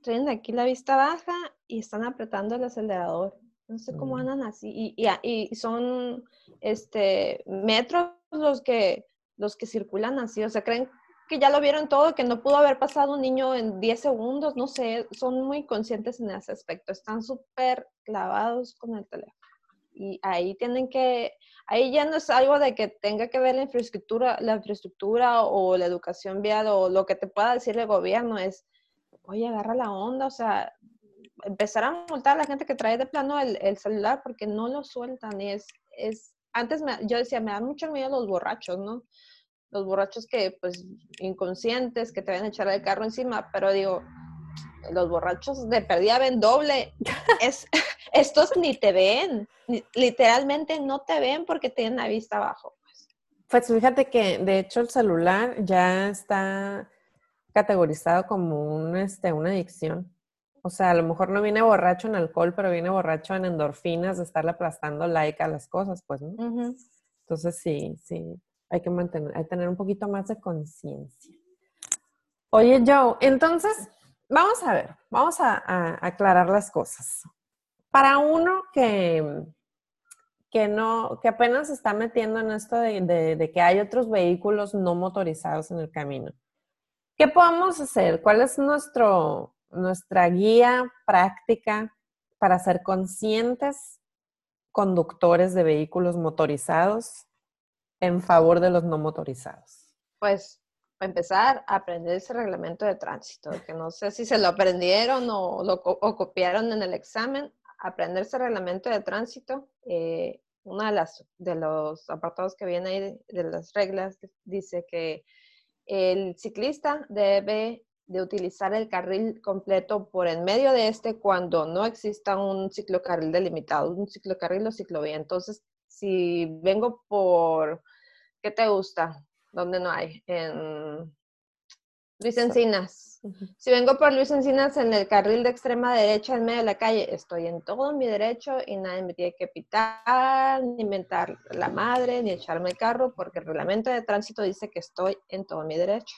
tienen aquí la vista baja y están apretando el acelerador. No sé cómo andan así. Y, y, son este, metros los que, los que circulan así. O sea, creen que ya lo vieron todo, que no pudo haber pasado un niño en 10 segundos. No sé, son muy conscientes en ese aspecto. Están súper clavados con el teléfono. y ahí tienen que, ahí ya no es algo de que tenga que ver la infraestructura, la infraestructura o la educación vial o lo que te pueda decir el gobierno, es, oye, agarra la onda, o sea, empezar a multar a la gente que trae de plano el, el celular porque no lo sueltan y es, es antes me, yo decía, me da mucho miedo los borrachos, ¿no? Los borrachos que, pues, inconscientes, que te van a echar el carro encima, pero digo, los borrachos de perdida ven doble. Es, estos ni te ven, literalmente no te ven porque tienen la vista abajo. Pues. pues fíjate que de hecho el celular ya está categorizado como un, este, una adicción. O sea, a lo mejor no viene borracho en alcohol, pero viene borracho en endorfinas de estarle aplastando like a las cosas, pues, ¿no? Entonces sí, sí, hay que mantener, hay que tener un poquito más de conciencia. Oye, Joe, entonces, vamos a ver, vamos a, aclarar las cosas. Para uno que, que no, que apenas se está metiendo en esto de que hay otros vehículos no motorizados en el camino, ¿qué podemos hacer? ¿Cuál es nuestro, nuestra guía práctica para ser conscientes conductores de vehículos motorizados en favor de los no motorizados? Pues, para empezar, aprender ese reglamento de tránsito, que no sé si se lo aprendieron o lo copiaron en el examen, aprender ese reglamento de tránsito. Eh, uno de, los apartados que viene ahí de las reglas dice que el ciclista debe de utilizar el carril completo por en medio de este cuando no exista un ciclocarril delimitado, un ciclocarril o ciclovía. Entonces, si vengo por, ¿qué te gusta? ¿Dónde no hay? En Luis Encinas. Si vengo por Luis Encinas en el carril de extrema derecha en medio de la calle, estoy en todo mi derecho y nadie me tiene que pitar, ni inventar la madre, ni echarme el carro, porque el reglamento de tránsito dice que estoy en todo mi derecho.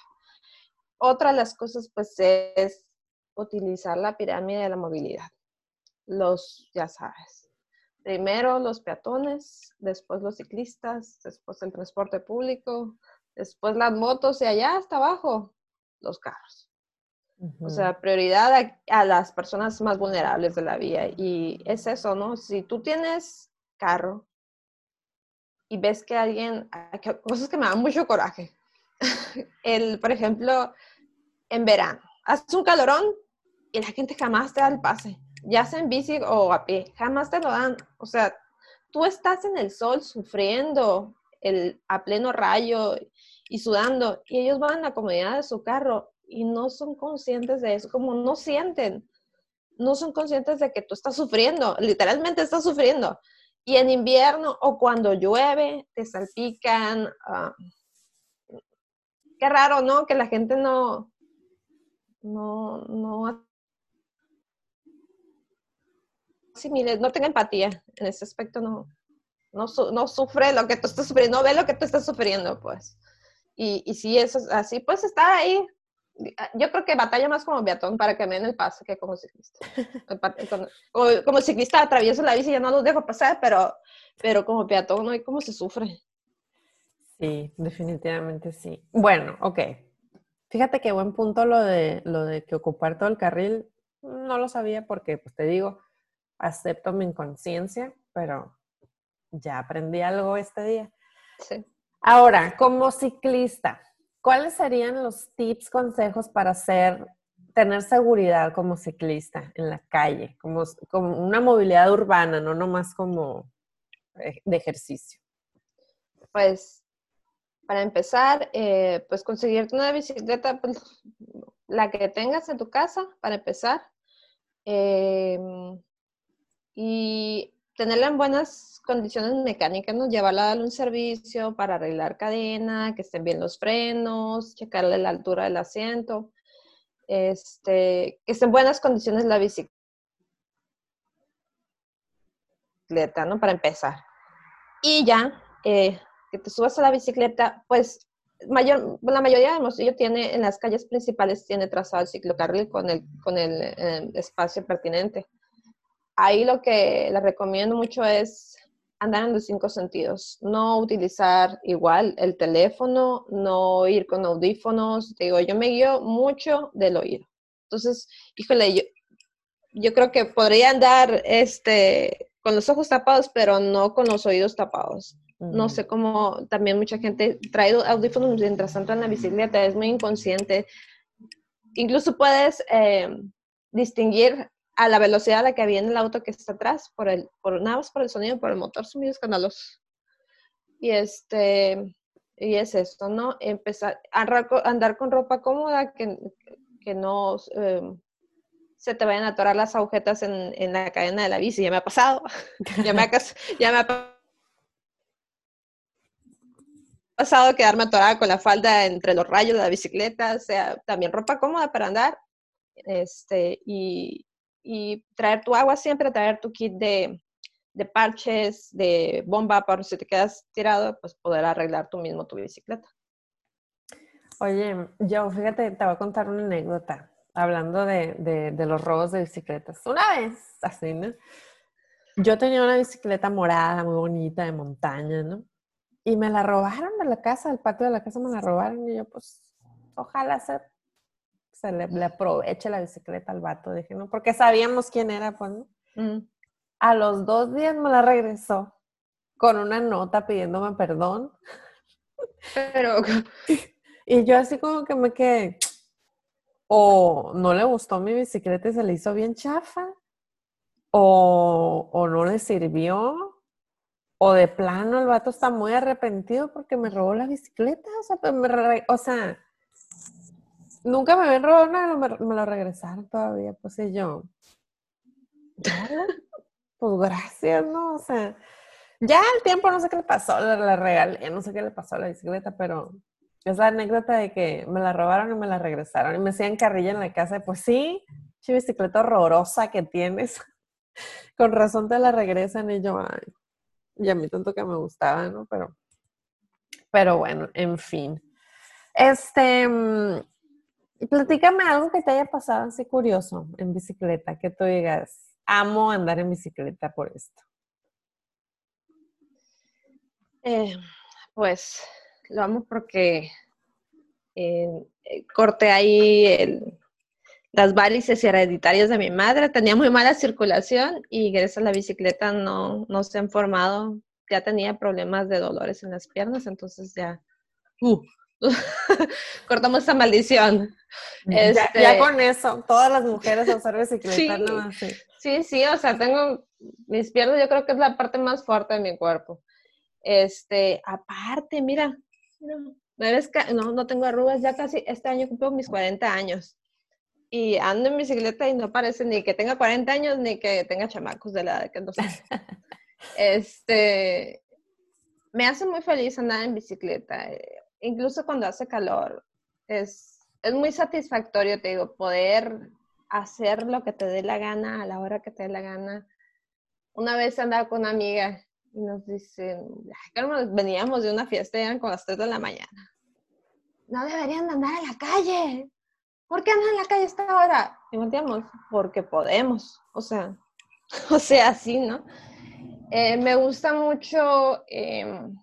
Otra de las cosas, pues, es utilizar la pirámide de la movilidad. Los, ya sabes, primero los peatones, después los ciclistas, después el transporte público, después las motos y allá hasta abajo los carros. O sea, prioridad a, a, las personas más vulnerables de la vía. Y es eso, ¿no? Si tú tienes carro y ves que alguien, cosas que me dan mucho coraje. El, por ejemplo, en verano. Hace un calorón y la gente jamás te da el pase, ya sea en bici o a pie, jamás te lo dan. O sea, tú estás en el sol sufriendo el, a pleno rayo y sudando y ellos van a la comodidad de su carro y no son conscientes de eso, como no sienten, no son conscientes de que tú estás sufriendo, literalmente estás sufriendo. Y en invierno o cuando llueve, te salpican. Ah, qué raro, ¿no? Que la gente no, no, no asimile, no tenga empatía en ese aspecto, no, no, no, sufre lo que tú estás sufriendo, no ve lo que tú estás sufriendo, pues. Y, y si eso es así, pues está ahí. Yo creo que batalla más como peatón para que me den el paso que como ciclista. como, como, ciclista atravieso la bici y ya no los dejo pasar, pero, pero como peatón no hay cómo se sufre. Sí, definitivamente sí. Bueno, ok. Fíjate qué buen punto lo de, lo de que ocupar todo el carril. No lo sabía porque, pues te digo, acepto mi inconsciencia, pero ya aprendí algo este día. Sí. Ahora, como ciclista, ¿cuáles serían los tips, consejos para hacer, tener seguridad como ciclista en la calle, como, como una movilidad urbana, no nomás como de ejercicio? Pues para empezar, eh, pues conseguirte una bicicleta, pues, la que tengas en tu casa, para empezar. Em, y tenerla en buenas condiciones mecánicas, ¿no? Llevarla a darle un servicio para arreglar cadena, que estén bien los frenos, checarle la altura del asiento, este, que esté en buenas condiciones la bicicleta, ¿no? Para empezar. Y ya, eh, que te subas a la bicicleta, pues mayor, la mayoría de Hermosillo tiene, en las calles principales, tiene trazado el ciclocarril con el, con el, el espacio pertinente. Ahí lo que les recomiendo mucho es andar en los cinco sentidos, no utilizar igual el teléfono, no ir con audífonos. Digo, yo me guío mucho del oído. Entonces, híjole, yo, yo creo que podría andar este, con los ojos tapados, pero no con los oídos tapados. No sé cómo también mucha gente trae audífonos mientras anda en la bicicleta, es muy inconsciente. Incluso puedes eh, distinguir a la velocidad a la que viene el auto que está atrás, por el, por nada más por el sonido, por el motor, son muy escandalosos. Y este, y es esto, ¿no? Empezar a andar con ropa cómoda, que, que no em, se te vayan a atorar las agujetas en, en, la cadena de la bici. Ya me ha pasado, ya, me ha, ya me ha pasado quedarme atorada con la falda entre los rayos de la bicicleta, o sea, también ropa cómoda para andar, este, y, y traer tu agua siempre, traer tu kit de, de parches, de bomba, para si te quedas tirado, pues poder arreglar tú mismo tu bicicleta. Oye, yo fíjate, te voy a contar una anécdota hablando de, de, los robos de bicicletas. Una vez, así, ¿no? Yo tenía una bicicleta morada, muy bonita, de montaña, ¿no? Y me la robaron de la casa, del patio de la casa me la robaron y yo, pues, ojalá se, se le, le aproveche la bicicleta al vato. Dije, ¿no? Porque sabíamos quién era, pues, ¿no? Mm. A los dos días me la regresó con una nota pidiéndome perdón. Pero... Y yo así como que me quedé, o no le gustó mi bicicleta y se le hizo bien chafa, o, o no le sirvió, o de plano el vato está muy arrepentido porque me robó la bicicleta, o sea, pues nunca me habían robado nada, me, me lo regresaron todavía, pues yo, pues gracias, ¿no? O sea, ya el tiempo no sé qué le pasó, la, regalé, no sé qué le pasó a la bicicleta, pero esa anécdota de que me la robaron y me la regresaron y me hacían carrilla en la casa, pues sí, qué bicicleta horrorosa que tienes, con razón te la regresan y yo, ay, y a mí tanto que me gustaba, ¿no? Pero, pero bueno, en fin. Este, mm, platícame algo que te haya pasado así curioso en bicicleta, que tú digas, amo andar en bicicleta por esto? Eh, pues lo amo porque eh, corté ahí las varices hereditarias de mi madre. Tenía muy mala circulación y gracias a la bicicleta no, no se han formado. Ya tenía problemas de dolores en las piernas, entonces ya uh, cortamos esa maldición. Ya, este con eso, todas las mujeres a usar bicicleta, ¿no? Sí, sí, o sea, tengo mis piernas, yo creo que es la parte más fuerte de mi cuerpo. Este, aparte, mira, no, no, no tengo arrugas, ya casi este año cumplo mis 40 años. Y ando en bicicleta y no parece ni que tenga 40 años ni que tenga chamacos de la edad que entonces. este, me hace muy feliz andar en bicicleta, eh, incluso cuando hace calor. Es, es muy satisfactorio, te digo, poder hacer lo que te dé la gana a la hora que te dé la gana. Una vez andaba con una amiga y nos dicen, veníamos de una fiesta y eran con las 3 de la mañana. No deberían andar en la calle. ¿Por qué andan en la calle a esta? Y porque podemos. O sea, o sea, así, ¿no? Eh, me gusta mucho em,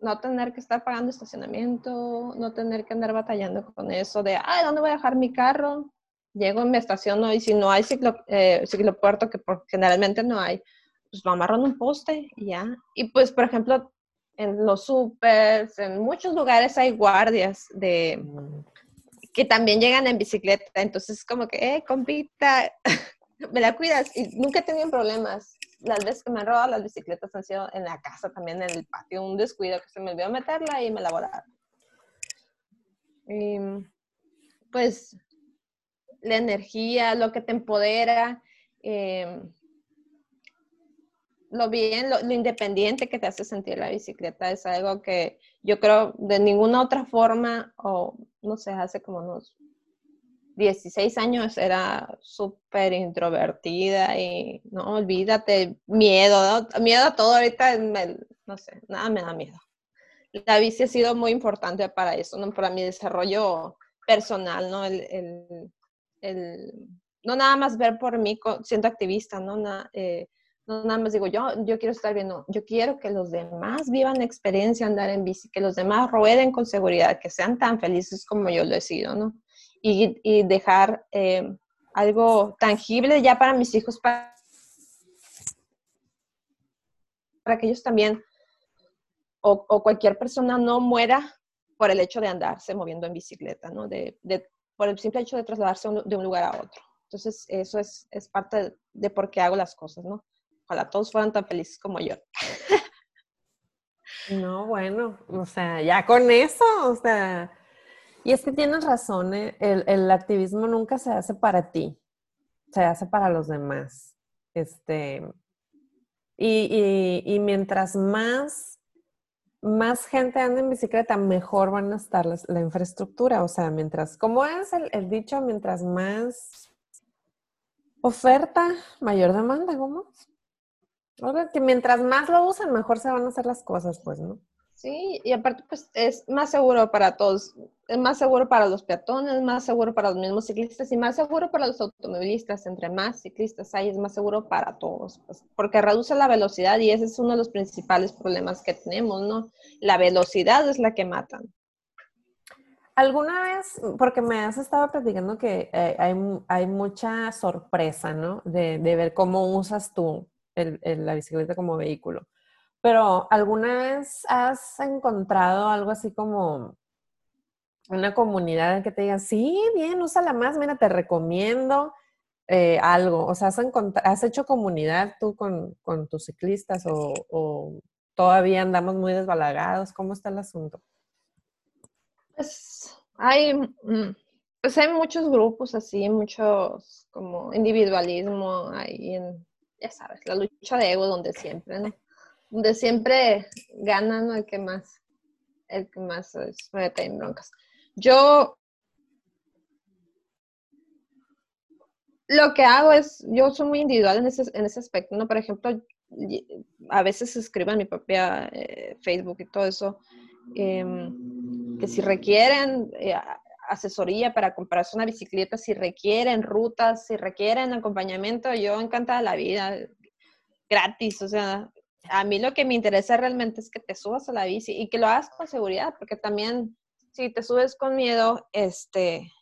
no tener que estar pagando estacionamiento, no tener que andar batallando con eso de, ay, ¿dónde voy a dejar mi carro? llego en mi estación y si no hay ciclo, eh, ciclopuerto, que generalmente no hay, pues lo amarro en un poste y ya. Y pues, por ejemplo, en los supers, en muchos lugares hay guardias de que también llegan en bicicleta, entonces como que, eh, compita, me la cuidas y nunca he tenido problemas. Las veces que me han robado las bicicletas han sido en la casa, también en el patio, un descuido que se me olvidó meterla y me la volaron. Y pues la energía, lo que te empodera, em, lo bien, lo, independiente que te hace sentir la bicicleta es algo que yo creo de ninguna otra forma, o no sé, hace como unos 16 años era súper introvertida y no, olvídate, miedo, miedo a todo ahorita, no sé, nada me da miedo. La bici ha sido muy importante para eso, ¿no? para mi desarrollo personal, ¿no? el, no nada más ver por mí siendo activista, ¿no? Eh, no nada más digo, yo, yo quiero estar bien, no, yo quiero que los demás vivan la experiencia andar en bici, que los demás rueden con seguridad, que sean tan felices como yo lo he sido, ¿no? Y, y dejar eh, algo tangible ya para mis hijos, para para que ellos también o, cualquier persona no muera por el hecho de andarse moviendo en bicicleta, ¿no? De, por el simple hecho de trasladarse de un lugar a otro. Entonces, eso es, es parte de, por qué hago las cosas, ¿no? Ojalá todos fueran tan felices como yo. No, bueno, o sea, ya con eso, o sea, y es que tienes razón, ¿eh? el, el, activismo nunca se hace para ti, se hace para los demás. Este, y, y, y mientras más, más gente anda en bicicleta, mejor van a estar la, infraestructura. O sea, mientras, como es el, el dicho, mientras más oferta, mayor demanda, ¿cómo? Ahora que mientras más lo usan, mejor se van a hacer las cosas, pues, ¿no? Sí, y aparte, pues es más seguro para todos. Es más seguro para los peatones, más seguro para los mismos ciclistas y más seguro para los automovilistas. Entre más ciclistas hay, es más seguro para todos, pues, porque reduce la velocidad y ese es uno de los principales problemas que tenemos, ¿no? La velocidad es la que matan. ¿Alguna vez, porque me has estado platicando que eh, hay, hay, mucha sorpresa, ¿no? De, de ver cómo usas tú la bicicleta como vehículo. Pero ¿alguna vez has encontrado algo así como una comunidad que te diga, sí, bien, úsala más, mira, te recomiendo eh, algo? O sea, ¿has, ¿has, hecho comunidad tú con, con tus ciclistas o, o, todavía andamos muy desbalagados? ¿Cómo está el asunto? Pues hay, mm, pues hay muchos grupos así, muchos como individualismo ahí en, ya sabes, la lucha de ego donde siempre, ¿no? Donde siempre ganan el que más, el que más se mete en broncas. Yo lo que hago es, yo soy muy individual en ese, en ese aspecto, ¿no? Por ejemplo, a veces escribo en mi propia eh, Facebook y todo eso, em, que si requieren eh, asesoría para comprarse una bicicleta, si requieren rutas, si requieren acompañamiento, yo encantada la vida, gratis, o sea, a mí lo que me interesa realmente es que te subas a la bici y que lo hagas con seguridad, porque también si te subes con miedo, este,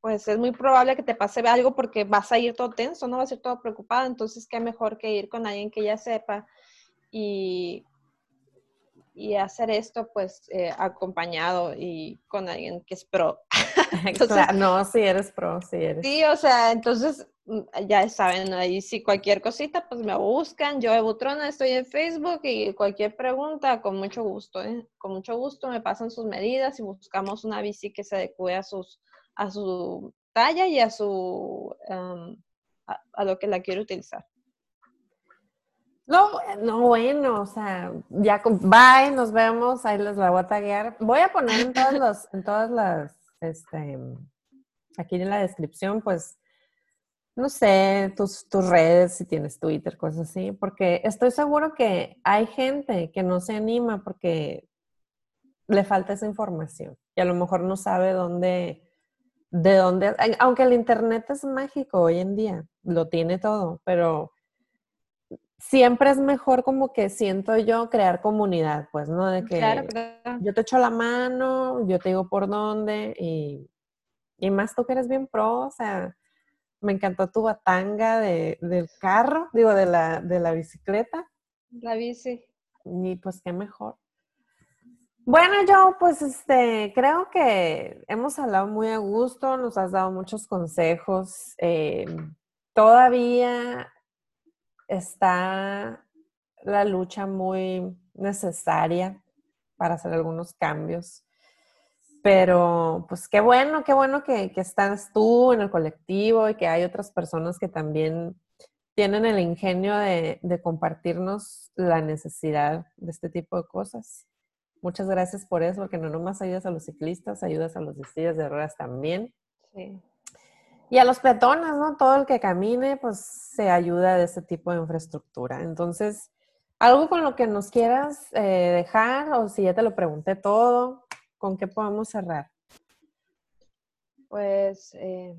pues es muy probable que te pase algo porque vas a ir todo tenso, no vas a ir todo preocupado, entonces qué mejor que ir con alguien que ya sepa y y hacer esto pues eh, acompañado y con alguien que es pro. no, si eres pro, si eres. Sí, o sea, entonces mm, ya saben, ahí si cualquier cosita pues me buscan, yo Ebutrona estoy en Facebook y cualquier pregunta con mucho gusto, ¿eh? con mucho gusto me pasan sus medidas y buscamos una bici que se adecue a sus a su talla y a su a lo que la quiero utilizar. No, no, bueno, o sea, ya, bye, nos vemos, ahí les la voy a taguear. Voy a poner en todas las, en todas las, este, aquí en la descripción, pues, no sé, tus, tus redes, si tienes Twitter, cosas así, porque estoy seguro que hay gente que no se anima porque le falta esa información y a lo mejor no sabe dónde, de dónde, aunque el Internet es mágico hoy en día, lo tiene todo, pero siempre es mejor como que siento yo crear comunidad, pues, ¿no? De que yo te echo la mano, yo te digo por dónde y, y, más tú que eres bien pro, o sea, me encantó tu batanga de, del carro, digo, de la, de la bicicleta. La bici. Y pues qué mejor. Bueno, yo pues este, creo que hemos hablado muy a gusto, nos has dado muchos consejos. Eh, todavía está la lucha muy necesaria para hacer algunos cambios. Pero pues qué bueno, qué bueno que, estás tú en el colectivo y que hay otras personas que también tienen el ingenio de, compartirnos la necesidad de este tipo de cosas. Muchas gracias por eso, porque no nomás ayudas a los ciclistas, ayudas a los de de ruedas también. Sí. Y a los peatones, ¿no? Todo el que camine, pues se ayuda de ese tipo de infraestructura. Entonces, algo con lo que nos quieras eh, dejar, o si ya te lo pregunté todo, ¿con qué podemos cerrar? Pues, eh,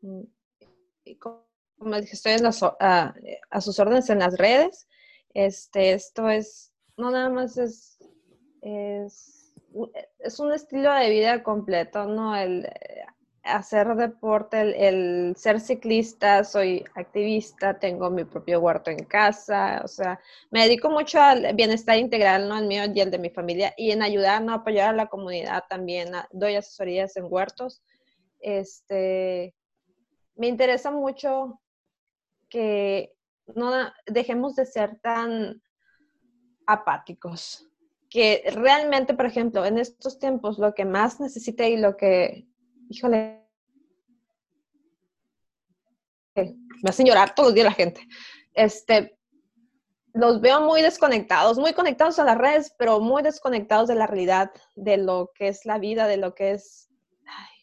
mm, como dije, estoy a, a, sus órdenes en las redes. Este, esto es, no nada más es, es, es un estilo de vida completo, ¿no? El, hacer deporte, el, ser ciclista, soy activista, tengo mi propio huerto en casa, o sea, me dedico mucho al bienestar integral, ¿no? El mío y el de mi familia, y en ayudar, ¿no? Apoyar a la comunidad también, doy asesorías en huertos. Este, me interesa mucho que no dejemos de ser tan apáticos, que realmente, por ejemplo, en estos tiempos lo que más necesité y lo que híjole, me hacen llorar todos los días la gente. Este, los veo muy desconectados, muy conectados a las redes, pero muy desconectados de la realidad, de lo que es la vida, de lo que es,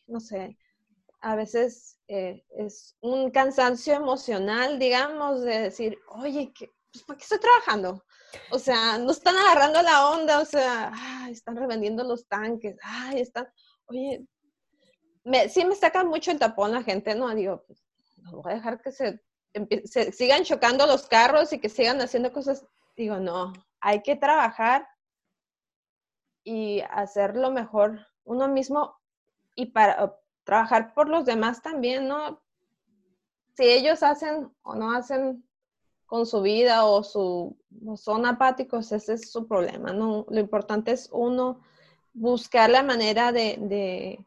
no sé, a veces eh, es un cansancio emocional, digamos, de decir, oye, pues, ¿por qué estoy trabajando? O sea, no están agarrando la onda, o sea, están revendiendo los tanques, ay, están, oye, me, sí me saca mucho el tapón la gente, ¿no? Digo, pues, no voy a dejar que se, sigan chocando los carros y que sigan haciendo cosas. Digo, no, hay que trabajar y hacer lo mejor uno mismo y para trabajar por los demás también, ¿no? Si ellos hacen o no hacen con su vida o su son apáticos, ese es su problema, ¿no? Lo importante es uno buscar la manera de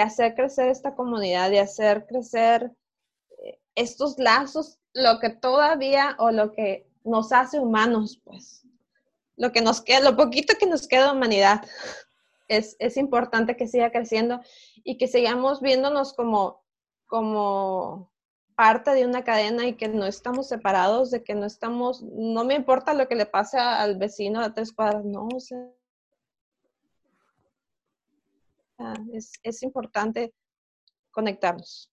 hacer crecer esta comunidad, de hacer crecer eh, estos lazos, lo que todavía o lo que nos hace humanos, pues, lo que nos queda, lo poquito que nos queda de humanidad, es, es importante que siga creciendo y que sigamos viéndonos como, como parte de una cadena y que no estamos separados, de que no estamos, no me importa lo que le pase al vecino de tres cuadras, no, o es, importante conectarnos.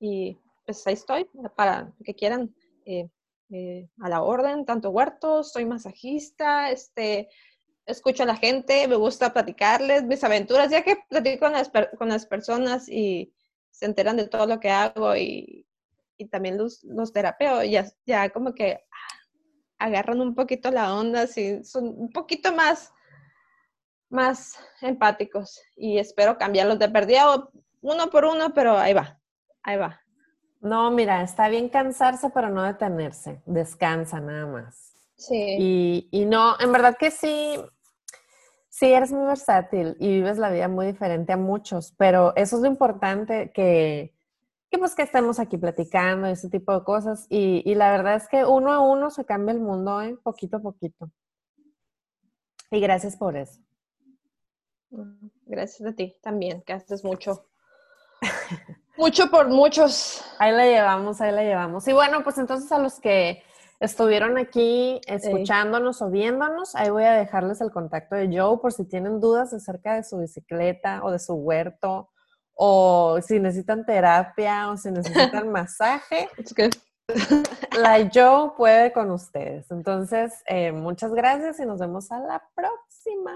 Y pues ahí estoy, para que quieran, eh, eh, a la orden, tanto huertos, soy masajista, este, escucho a la gente, me gusta platicarles mis aventuras, ya que platico con las, con las personas y se enteran de todo lo que hago y, también los, los terapeo, ya, ya como que ah, agarran un poquito la onda, así, son un poquito más más empáticos y espero cambiarlos de perdido uno por uno, pero ahí va, ahí va. No, mira, está bien cansarse, pero no detenerse. Descansa nada más. Sí. Y, no, en verdad que sí, sí eres muy versátil y vives la vida muy diferente a muchos, pero eso es lo importante que, que pues que estemos aquí platicando ese tipo de cosas. Y, y la verdad es que uno a uno se cambia el mundo, ¿eh? poquito a poquito. Y gracias por eso. Gracias a ti también, que haces mucho. mucho por muchos. Ahí la llevamos, ahí la llevamos. Y bueno, pues entonces a los que estuvieron aquí escuchándonos o viéndonos, ahí voy a dejarles el contacto de Joe por si tienen dudas acerca de su bicicleta o de su huerto o si necesitan terapia o si necesitan masaje. La Joe puede con ustedes. Entonces, eh, muchas gracias y nos vemos a la próxima.